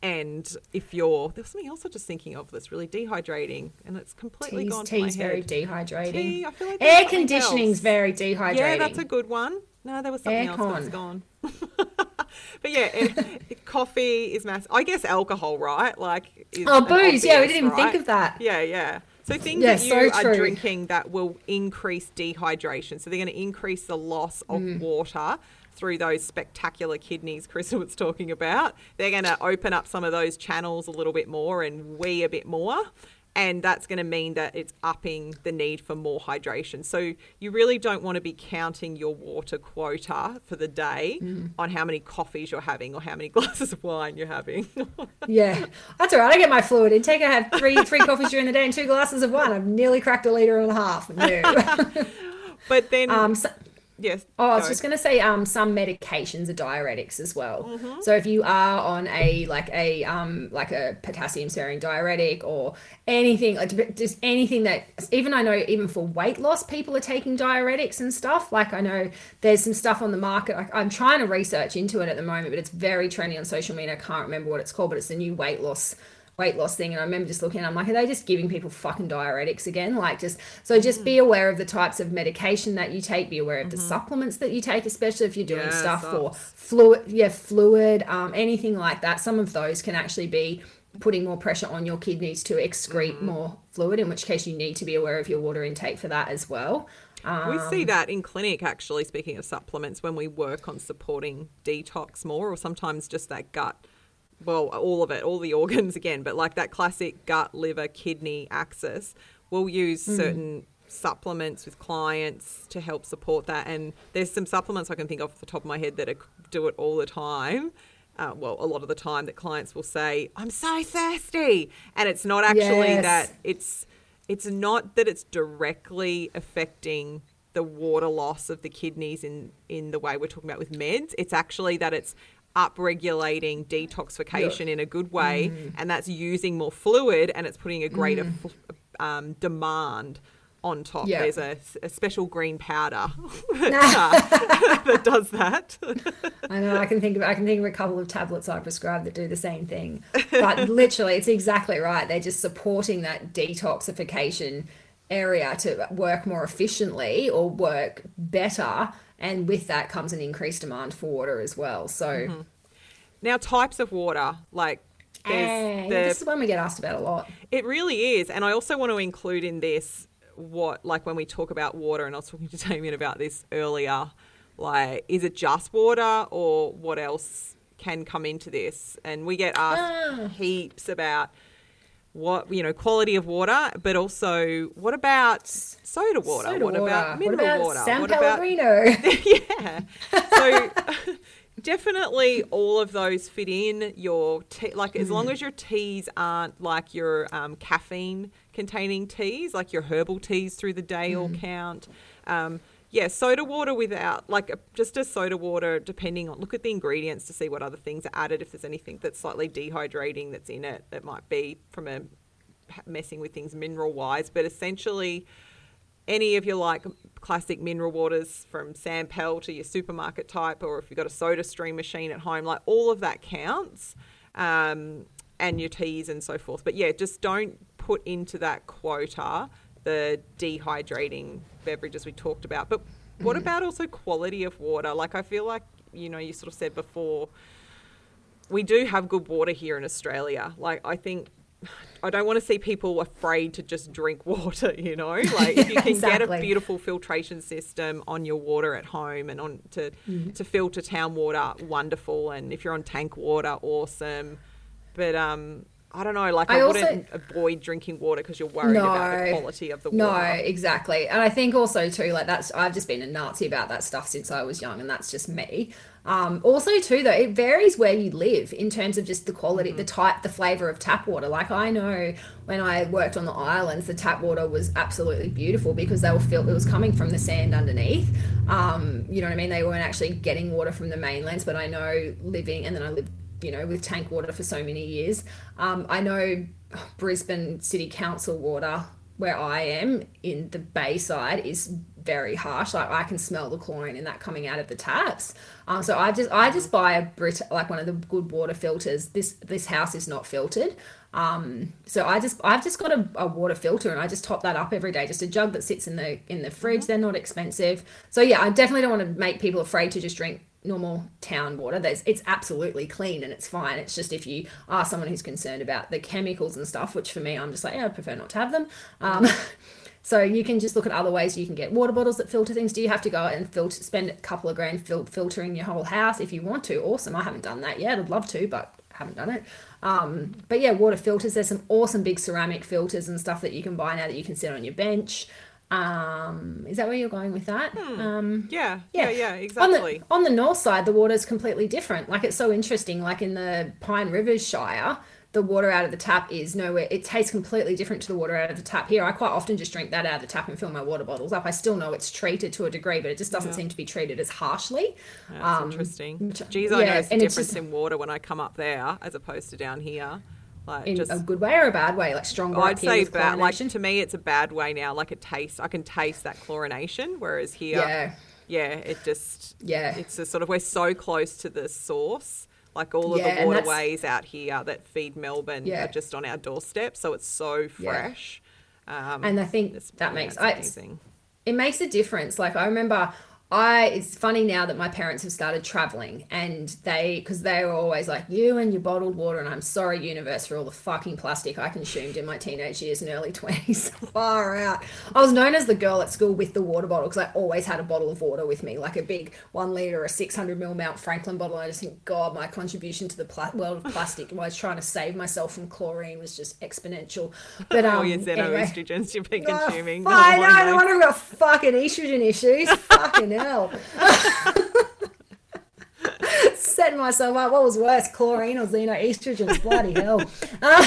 And if you're there's something else I'm just thinking of that's really dehydrating, and it's completely Tea's, gone tea's very head. dehydrating. Tea, I feel like Air conditioning's else. very dehydrating. Yeah, that's a good one. No, there was something else, but it's Aircon. gone. but yeah, it, coffee is massive. I guess alcohol, right? Like is Oh, booze. Yeah, we didn't even think of that. Yeah, yeah. So things Yeah, that you so are drinking that will increase dehydration. So they're going to increase the loss of Mm. water through those spectacular kidneys Chris was talking about. They're going to open up some of those channels a little bit more and wee a bit more. And that's going to mean that it's upping the need for more hydration. So you really don't want to be counting your water quota for the day Mm. on how many coffees you're having or how many glasses of wine you're having. Yeah, that's all right. I get my fluid intake. I have three three coffees during the day and two glasses of wine. I've nearly cracked a liter and a half. No. but then, um, so, yes. Oh, I was just going to say, um, some medications are diuretics as well. Mm-hmm. So if you are on a like a um like a potassium sparing diuretic or anything like just anything that even I know even for weight loss people are taking diuretics and stuff. Like I know there's some stuff on the market. Like, I'm trying to research into it at the moment, but it's very trendy on social media. I can't remember what it's called, but it's the new weight loss weight loss thing and I remember just looking I'm like are they just giving people fucking diuretics again like just so just Mm. be aware of the types of medication that you take be aware of the supplements that you take especially if you're doing Mm-hmm. Yeah, stuff for fluid yeah fluid um, anything like that some of those can actually be putting more pressure on your kidneys to excrete Mm-hmm. more fluid in which case you need to be aware of your water intake for that as well um, We see that in clinic, actually, speaking of supplements, when we work on supporting detox more, or sometimes just that gut. Well, all of it, all the organs again, but like that classic gut, liver, kidney axis, we'll use certain supplements with clients to help support that. And there's some supplements I can think of off the top of my head that are, do it all the time. Uh, well, a lot of the time that clients will say, "I'm so thirsty," and it's not actually Yes. that it's it's not that it's directly affecting the water loss of the kidneys in in the way we're talking about with meds. It's actually that it's upregulating detoxification in a good way, Mm. and that's using more fluid, and it's putting a greater f- um, demand on top. Yeah. There's a, a special green powder that, that does that. I know I can think of I can think of a couple of tablets I prescribe that do the same thing. But literally it's exactly right. They're just supporting that detoxification area to work more efficiently or work better and with that comes an increased demand for water as well. So Mm-hmm. now, types of water, like there's and the this is one we get asked about a lot. It really is. And I also want to include in this what, like when we talk about water, and I was talking to Damien about this earlier, like, is it just water or what else can come into this? And we get asked Ah. heaps about what, you know, quality of water, but also what about soda water? Soda what water. about mineral what about water? San what about Pellegrino? yeah. So definitely all of those fit in your tea. Like as long as your teas aren't like your um, caffeine containing teas, like your herbal teas through the day all Mm. count. Um, yeah, soda water without like a, just a soda water, depending on look at the ingredients to see what other things are added. If there's anything that's slightly dehydrating that's in it, that might be from a messing with things mineral wise. But essentially, any of your like classic mineral waters from Sampel to your supermarket type, or if you've got a soda stream machine at home, like all of that counts, um, and your teas and so forth. But yeah, just don't put into that quota the dehydrating beverages we talked about. But what about also quality of water? Like I feel like you know you sort of said before, we do have good water here in Australia. Like I think I don't want to see people afraid to just drink water, you know? Like if you can get a beautiful filtration system on your water at home and on to to filter town water, wonderful. And if you're on tank water, awesome. But um I don't know, like I, I also- wouldn't avoid drinking water because you're worried about the quality of the water. No, exactly. And I think also too, like that's I've just been a Nazi about that stuff since I was young, and that's just me. Um, also too though, it varies where you live in terms of just the quality, the type, the flavor of tap water. Like I know when I worked on the islands, the tap water was absolutely beautiful because they were filled, it was coming from the sand underneath. Um, you know what I mean? They weren't actually getting water from the mainlands, but I know living, and then I lived you know, with tank water for so many years. Um, I know Brisbane City Council water, where I am in the Bayside, is very harsh. Like I can smell the chlorine in that coming out of the taps. Um, so I just I just buy a Brita like one of the good water filters. This this house is not filtered. Um, so I just I've just got a, a, water filter and I just top that up every day. Just a jug that sits in the in the fridge. Mm-hmm. They're not expensive. So yeah, I definitely don't want to make people afraid to just drink normal town water. There's it's absolutely clean and it's fine. It's just if you are someone who's concerned about the chemicals and stuff, which for me I'm just like, yeah, I prefer not to have them. Um, so you can just look at other ways you can get water bottles that filter things. Do you have to go and filter spend a couple of grand fil- filtering your whole house if you want to? Awesome. I haven't done that yet. I'd love to, but haven't done it. Um, but yeah, water filters. There's some awesome big ceramic filters and stuff that you can buy now that you can sit on your bench. Um, is that where you're going with that? Hmm. Um, yeah, yeah, yeah, exactly. On the, on the north side, the water is completely different. Like it's so interesting. Like in the Pine Rivers Shire, the water out of the tap is nowhere. It tastes completely different to the water out of the tap here. I quite often just drink that out of the tap and fill my water bottles up. I still know it's treated to a degree, but it just doesn't yeah. seem to be treated as harshly. That's um, interesting. Geez, I yeah, notice the difference just, in water when I come up there as opposed to down here. Like in just, a good way or a bad way, like stronger. I'd say bad. Like to me, it's a bad way now. Like it tastes, I can taste that chlorination, whereas here, yeah, yeah, it just, yeah, it's a sort of we're so close to the source. Like all of yeah, the waterways out here that feed Melbourne yeah. are just on our doorstep, so it's so fresh. Yeah. Um, and I think that makes I, it makes a difference. Like I remember I it's funny now that my parents have started traveling and they because they were always like you and your bottled water and I'm sorry universe for all the fucking plastic I consumed in my teenage years and early 20s far out. I was known as the girl at school with the water bottle because I always had a bottle of water with me like a big one liter or 600 ml Mount Franklin bottle. And I just think god my contribution to the pla- world of plastic while I was trying to save myself from chlorine was just exponential. But um, oh your xenoestrogens anyway, you've been consuming. oh, I know no wonder I've got fucking estrogen issues. Fucking hell. Setting myself up. What was worse, chlorine or xenoestrogens? Bloody hell. Uh,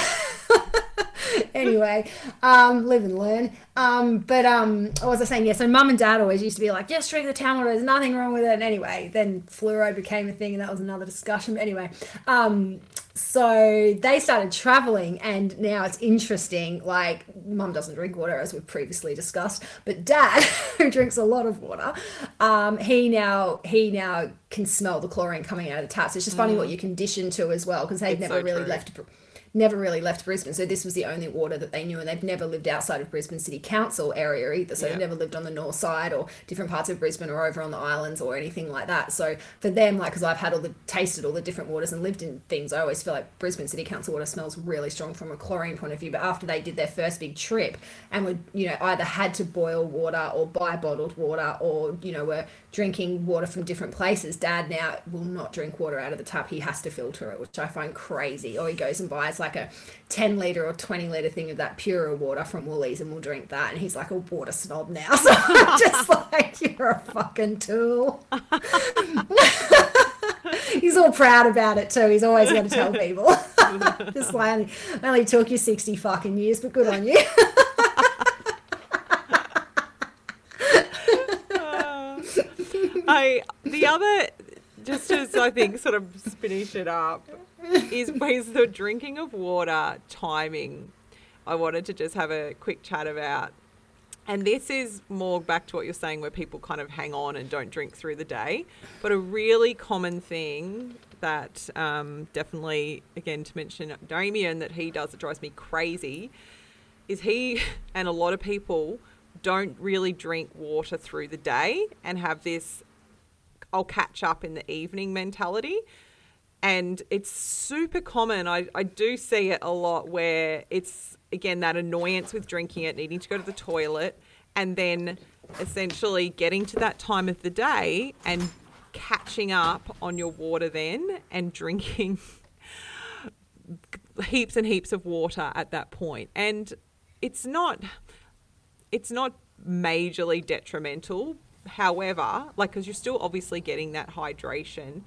anyway, um, live and learn. Um, but um, what was I saying? Yeah, so mum and dad always used to be like, just drink the town water. There's nothing wrong with it. And anyway, then fluoride became a thing, and that was another discussion. But anyway, um, so they started traveling and now it's interesting like mum doesn't drink water as we've previously discussed but dad who drinks a lot of water um, he now he now can smell the chlorine coming out of the taps it's just funny what mm. you condition to as well because they've never so really true. left never really left Brisbane. So this was the only water that they knew, and they've never lived outside of Brisbane City Council area either. So yeah. they've never lived on the north side or different parts of Brisbane or over on the islands or anything like that. So for them, like, because I've had all the tasted all the different waters and lived in things, I always feel like Brisbane City Council water smells really strong from a chlorine point of view. But after they did their first big trip and would, you know, either had to boil water or buy bottled water or, you know, were drinking water from different places, dad now will not drink water out of the tap. He has to filter it, which I find crazy. Or he goes and buys like a 10 litre or 20 litre thing of that purer water from Woolies and we'll drink that. And he's like a water snob now. So I'm just like, you're a fucking tool. he's all proud about it too. He's always going to tell people. just like, only, only took you 60 fucking years, but good on you. I the other just as I think sort of finish it up is the drinking of water timing. I wanted to just have a quick chat about. And this is more back to what you're saying, where people kind of hang on and don't drink through the day. But a really common thing that um, definitely, again, to mention Damien, that he does that drives me crazy is he and a lot of people don't really drink water through the day and have this I'll catch up in the evening mentality. And it's super common. I, I do see it a lot where it's, again, that annoyance with drinking it, needing to go to the toilet, and then essentially getting to that time of the day and catching up on your water then and drinking heaps and heaps of water at that point. And it's not it's not majorly detrimental, However, like, because you're still obviously getting that hydration.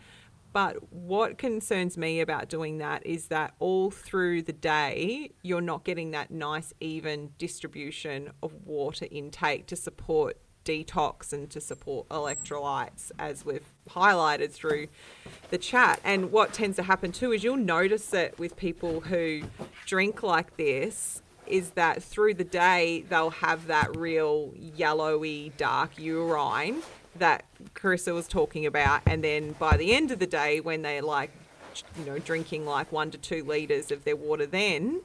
But what concerns me about doing that is that all through the day, you're not getting that nice, even distribution of water intake to support detox and to support electrolytes, as we've highlighted through the chat. And what tends to happen too is you'll notice it with people who drink like this is that through the day they'll have that real yellowy dark urine that Carissa was talking about, and then by the end of the day, when they're like, you know, drinking like one to two liters of their water, then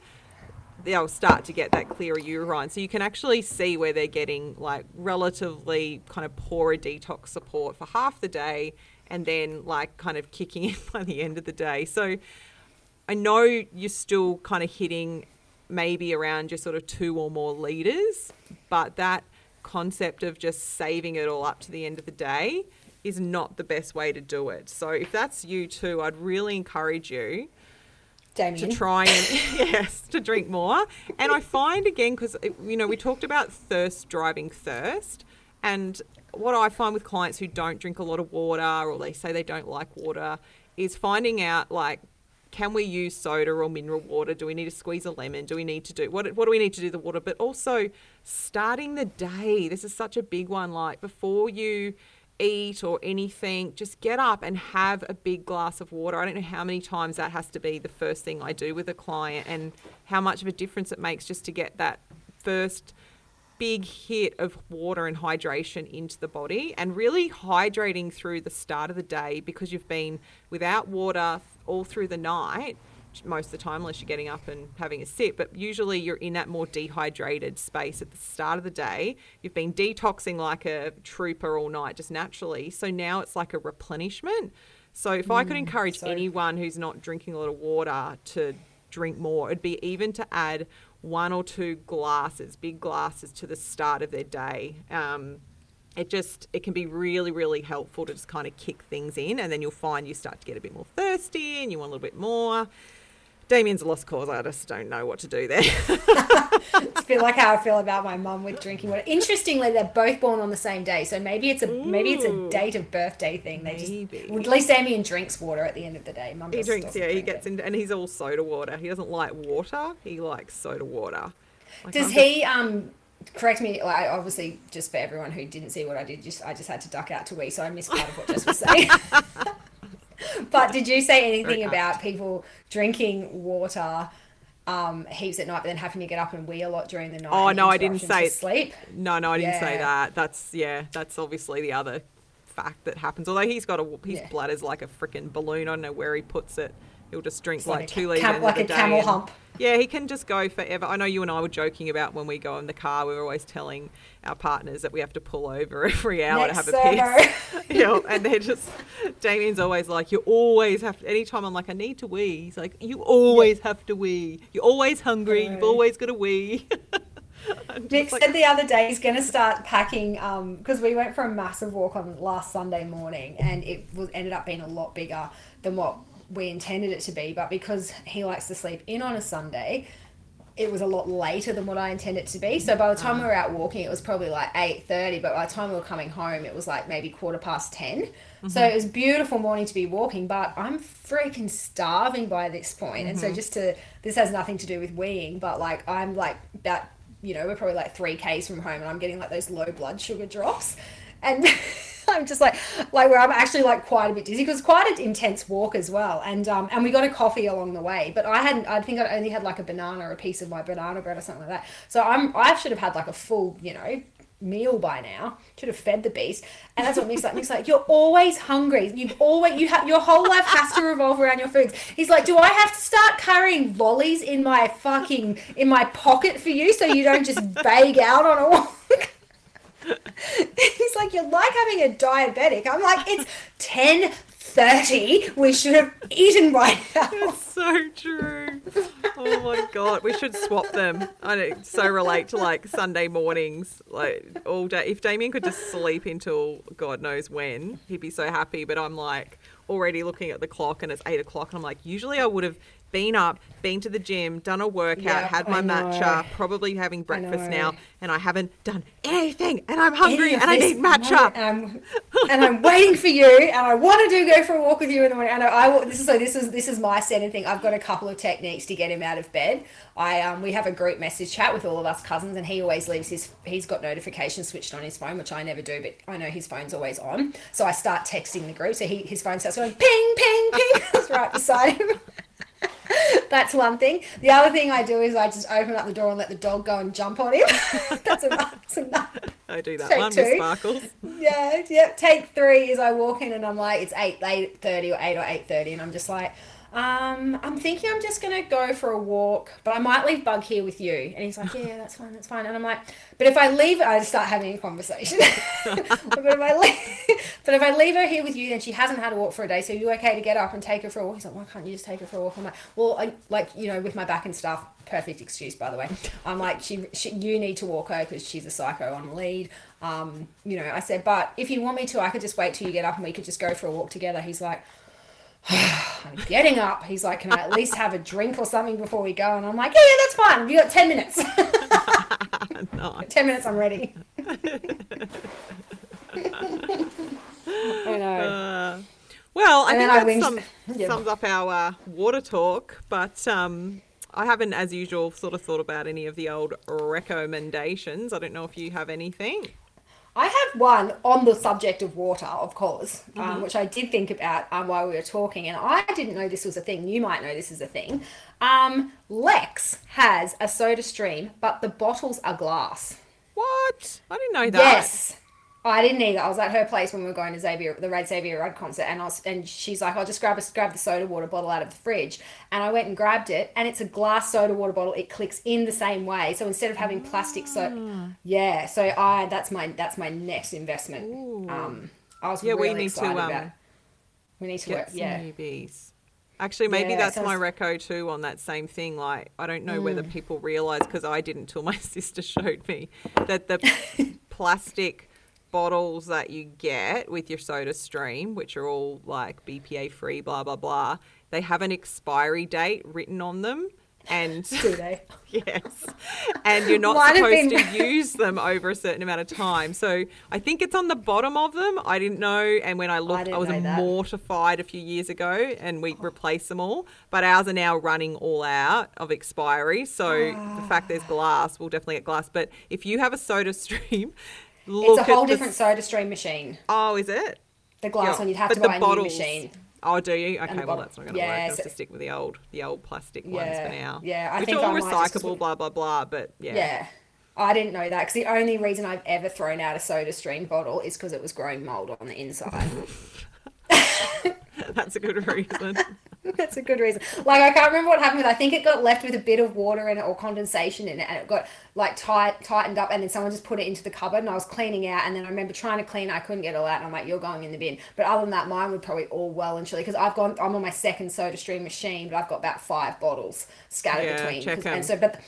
they'll start to get that clearer urine. So you can actually see where they're getting like relatively kind of poorer detox support for half the day and then like kind of kicking in by the end of the day. So I know you're still kind of hitting maybe around just sort of two or more liters, but that concept of just saving it all up to the end of the day is not the best way to do it. So if that's you too, I'd really encourage you Damien. to try and yes to drink more and i find again because you know we talked about thirst driving thirst and what i find with clients who don't drink a lot of water or they say they don't like water is finding out like can we use soda or mineral water? Do we need to squeeze a lemon? Do we need to do what, what do we need to do the water? But also starting the day this is such a big one like before you eat or anything, just get up and have a big glass of water. I don't know how many times that has to be the first thing I do with a client and how much of a difference it makes just to get that first big hit of water and hydration into the body and really hydrating through the start of the day because you've been without water all through the night most of the time, unless you're getting up and having a sip. But usually you're in that more dehydrated space at the start of the day. You've been detoxing like a trooper all night just naturally. So now it's like a replenishment. So if mm, I could mm, encourage so... anyone who's not drinking a lot of water to drink more, it'd be even to add one or two glasses, big glasses, to the start of their day. Um, it just it can be really really helpful to just kind of kick things in and then you'll find you start to get a bit more thirsty and you want a little bit more Damien's a lost cause. I just don't know what to do there. it's a bit like how I feel about my mum with drinking water. Interestingly, they're both born on the same day, so maybe it's a Ooh. maybe it's a date of birthday thing. They maybe. just well, at least Damien drinks water at the end of the day. Mum he drinks, yeah. He gets into, and he's all soda water. He doesn't like water. He likes soda water. Like Does he? Um, correct me. Like, obviously, just for everyone who didn't see what I did, just I just had to duck out to wee, so I missed part of what Jess was saying. but did you say anything about people drinking water um, heaps at night, but then having to get up and wee a lot during the night? Oh no, I didn't say sleep. No, no, I didn't yeah. say that. That's yeah, that's obviously the other fact that happens. Although he's got a his yeah. bladder's like a freaking balloon. I don't know where he puts it. He'll just drink like, like two liters cam- like a, a camel hump. Yeah, he can just go forever. I know you and I were joking about when we go in the car. We were always telling our partners that we have to pull over every hour Next to have a piss. you know, and they're just Damien's always like, you always have to. Anytime I'm like, I need to wee, he's like, you always yeah. have to wee. You're always hungry. You've always got to wee. Nick like, said the other day he's going to start packing because um, we went for a massive walk on last Sunday morning and it was ended up being a lot bigger than what we intended it to be, but because he likes to sleep in on a Sunday, it was a lot later than what I intended it to be. So by the time we were out walking, it was probably like eight thirty. But by the time we were coming home, it was like maybe quarter past 10 mm-hmm. So it was beautiful morning to be walking, but I'm freaking starving by this point. Mm-hmm. And so mm-hmm. just to this has nothing to do with weeing, but like I'm like about you know we're probably like three k's from home, and I'm getting like those low blood sugar drops, and. I'm just like, like where I'm actually like quite a bit dizzy because quite an intense walk as well. And um, and we got a coffee along the way, but I hadn't. I think I only had like a banana or a piece of my banana bread or something like that. So I'm I should have had like a full, you know, meal by now. Should have fed the beast. And that's what Nick's like. Nick's like, you're always hungry. You've always you have your whole life has to revolve around your foods. He's like, do I have to start carrying lollies in my fucking in my pocket for you so you don't just vague out on a walk? He's like, you're like having a diabetic. I'm like, it's 10 30. We should have eaten right now. So true. Oh my god, we should swap them. I so relate to like Sunday mornings, like all day. If Damien could just sleep until God knows when, he'd be so happy. But I'm like already looking at the clock and it's eight o'clock, and I'm like, usually I would have been up, been to the gym, done a workout, had my matcha, probably having breakfast now, and I haven't done anything, and I'm hungry, and I need matcha, and I'm, and I'm, waiting for you, and I want to do go for a walk with you in the morning. And I, I this is so this is this is my setting thing. I've got a couple of techniques to get him out of bed. I um we have a group message chat with all of us cousins, and he always leaves his he's got notifications switched on his phone, which I never do, but I know his phone's always on. So I start texting the group, so he his phone starts going ping ping ping, right beside him. That's one thing. The other thing I do is I just open up the door and let the dog go and jump on him. that's enough. That's enough. I do that Take one two. with sparkles. Yeah, yeah. Take three is I walk in and I'm like, it's eight, eight thirty or eight or eight thirty, and I'm just like, um, I'm thinking I'm just gonna go for a walk, but I might leave Bug here with you. And he's like, yeah, that's fine, that's fine. And I'm like, but if I leave, I start having a conversation. but if I leave, but if I leave her here with you, then she hasn't had a walk for a day. So you okay to get up and take her for a walk? He's like, why can't you just take her for a walk? I'm like, well, I, like you know, with my back and stuff. Perfect excuse, by the way. I'm like, she, she you need to walk her because she's a psycho on lead. Um, you know, I said, but if you want me to, I could just wait till you get up and we could just go for a walk together. He's like, I'm getting up. He's like, can I at least have a drink or something before we go? And I'm like, yeah, yeah, that's fine. You got 10 minutes. nice. 10 minutes, I'm ready. I know. Uh, well, I And think that winged- sum, Yeah. sums up our uh, water talk, but um, I haven't, as usual, sort of thought about any of the old recommendations. I don't know if you have anything. I have one on the subject of water, of course, um, which I did think about um, while we were talking, and I didn't know this was a thing. You might know this is a thing. Um, Lex has a soda stream, but the bottles are glass. What? I didn't know that. Yes. I didn't either. I was at her place when we were going to Xavier, the Red Xavier Rudd concert, and I was, and she's like, "I'll just grab a, grab the soda water bottle out of the fridge," and I went and grabbed it, and it's a glass soda water bottle. It clicks in the same way, so instead of having plastic, so Ah. yeah, so I that's my that's my next investment. Um, I was Yeah, we really need to, um, about. We need to Get work, some yeah. newbies. Actually, maybe Yeah, that's so my reco too on that same thing. Like, I don't know whether Mm. people realize because I didn't till my sister showed me that the plastic bottles that you get with your soda stream, which are all like BPA free, blah blah blah, they have an expiry date written on them, and Do they? yes, and you're not Might supposed to use them over a certain amount of time. So I think it's on the bottom of them. I didn't know, and when I looked, I, didn't was mortified a few years ago, and we replaced them all. But ours are now running all out of expiry. So the fact there's glass, we'll definitely get glass. But if you have a Soda Stream, look It's a whole at the- different soda stream machine. Oh, is it? The glass Yeah. one, you'd have But to the buy a bottles- new machine. Oh, do you? Okay, well bottle- that's not going to Yeah, work. I have so- to stick with the old, the old plastic ones for now. yeah, I which think are all might just- recyclable, blah blah blah. But yeah, Yeah. I didn't know that because the only reason I've ever thrown out a soda stream bottle is because it was growing mold on the inside. that's a good reason. That's a good reason. Like I can't remember what happened with. I think it got left with a bit of water in it or condensation in it, and it got like tight, tightened up, and then someone just put it into the cupboard. And I was cleaning out, and then I remember trying to clean. I couldn't get it all out, and I'm like, "You're going in the bin." But other than that, mine would probably all well and truly because I've gone. I'm on my second Soda Stream machine, but I've got about five bottles scattered Yeah, between. check 'cause- 'em. And so, but.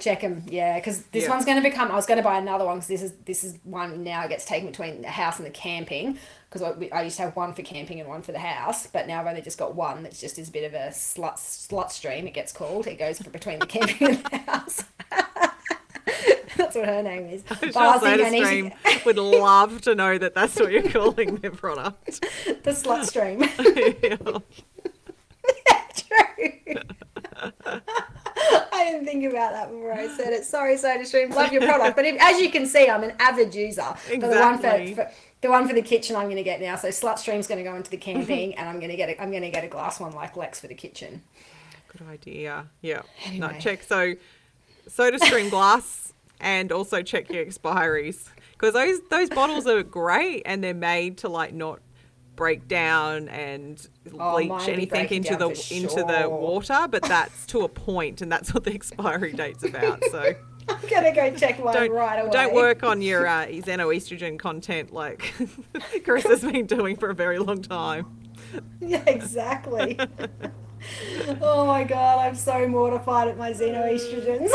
Check them, yeah, because this Yeah. one's going to become. I was going to buy another one because this is this is one now It gets taken between the house and the camping because I, I used to have one for camping and one for the house, but now I've only just got one that's just is a bit of a slut slut stream. It gets called. It goes between the camping and the house. that's what her name is. I Sure, was thinking Soda I need Stream to- would love to know that that's what you're calling their product. the slut stream. Yeah. True. I didn't think about that before I said it. Sorry, SodaStream. Love your product, but if, as you can see, I'm an avid user. Exactly. But the one for, for the one for the kitchen, I'm going to get now. So Slutstream's going to go into the camping, and I'm going to get a, I'm going to get a glass one like Lex for the kitchen. Good idea. Yeah. No, check. So, soda stream glass and also check your expiries because those those bottles are great and they're made to like not break down and Oh, bleach mine anything into the for into the water, but that's to a point, and that's what the expiry date's about. So I'm to go check mine don't right away. don't work on your uh, xenoestrogen content like Chris has been doing for a very long time. Yeah, exactly. oh my god, I'm so mortified at my xenoestrogens.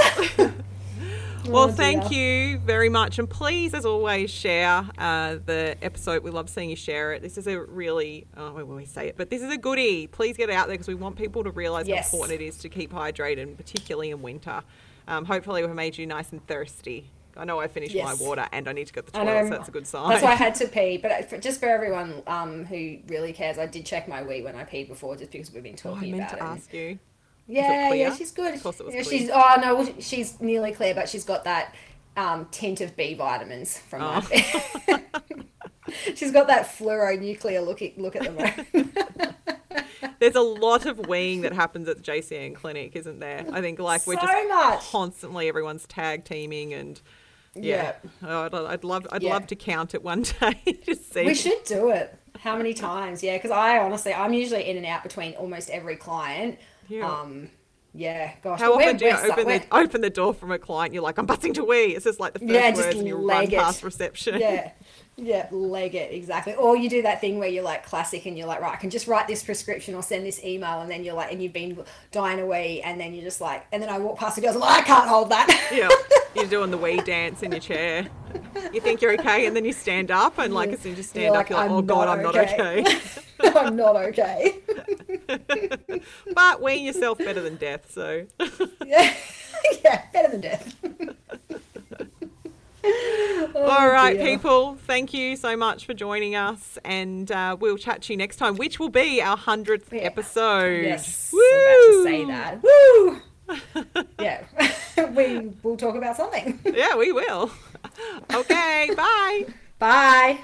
Well, thank you very much. And please, as always, share uh, the episode. We love seeing you share it. This is a really, oh, we always say it, but this is a goodie. Please get it out there because we want people to realise Yes. how important it is to keep hydrated, particularly in winter. Um, hopefully, we've made you nice and thirsty. I know I finished Yes. my water and I need to go to the toilet, so that's a good sign. That's why I had to pee. But for, just for everyone um, who really cares, I did check my wee when I peed before, just because we've been talking Oh, I meant about to it. ask you. Yeah, yeah, she's good. Of course it was Yeah, she's oh no, she's nearly clear, but she's got that um, tint of B vitamins from Oh. she's got that fluoronuclear look look at the moment. there's a lot of weeing that happens at the JCN clinic, isn't there? I think like we're So just much. constantly everyone's tag teaming and yeah. Oh, I'd, I'd love I'd Yeah. love to count it one day to see. We should do it. How many times? Yeah, because I honestly, I'm usually in and out between almost every client. Yeah. Um, yeah, gosh. How often do you open the open the door from a client? You're like, I'm busting to wee. It's just like the first Yeah, just words, and you run leg it. past reception. yeah yeah leg it exactly or you do that thing where you're like classic and you're like right i can just write this prescription or send this email and then you're like and you've been dying away and then you're just like and then i walk past the girls I'm like i can't hold that yeah, you're doing the wee dance in your chair. You think you're okay, and then you stand up, and like as soon as you stand You're up, like, you're like, oh, "I'm oh god, I'm not okay." okay. i'm not okay but weeing yourself better than death. So, yeah yeah better than death all right, Oh, dear. people, thank you so much for joining us, and uh, we'll chat to you next time, which will be our hundredth Yeah. episode. yes Woo! i'm about to say that woo yeah we will talk about something Yeah, we will. Okay, bye. bye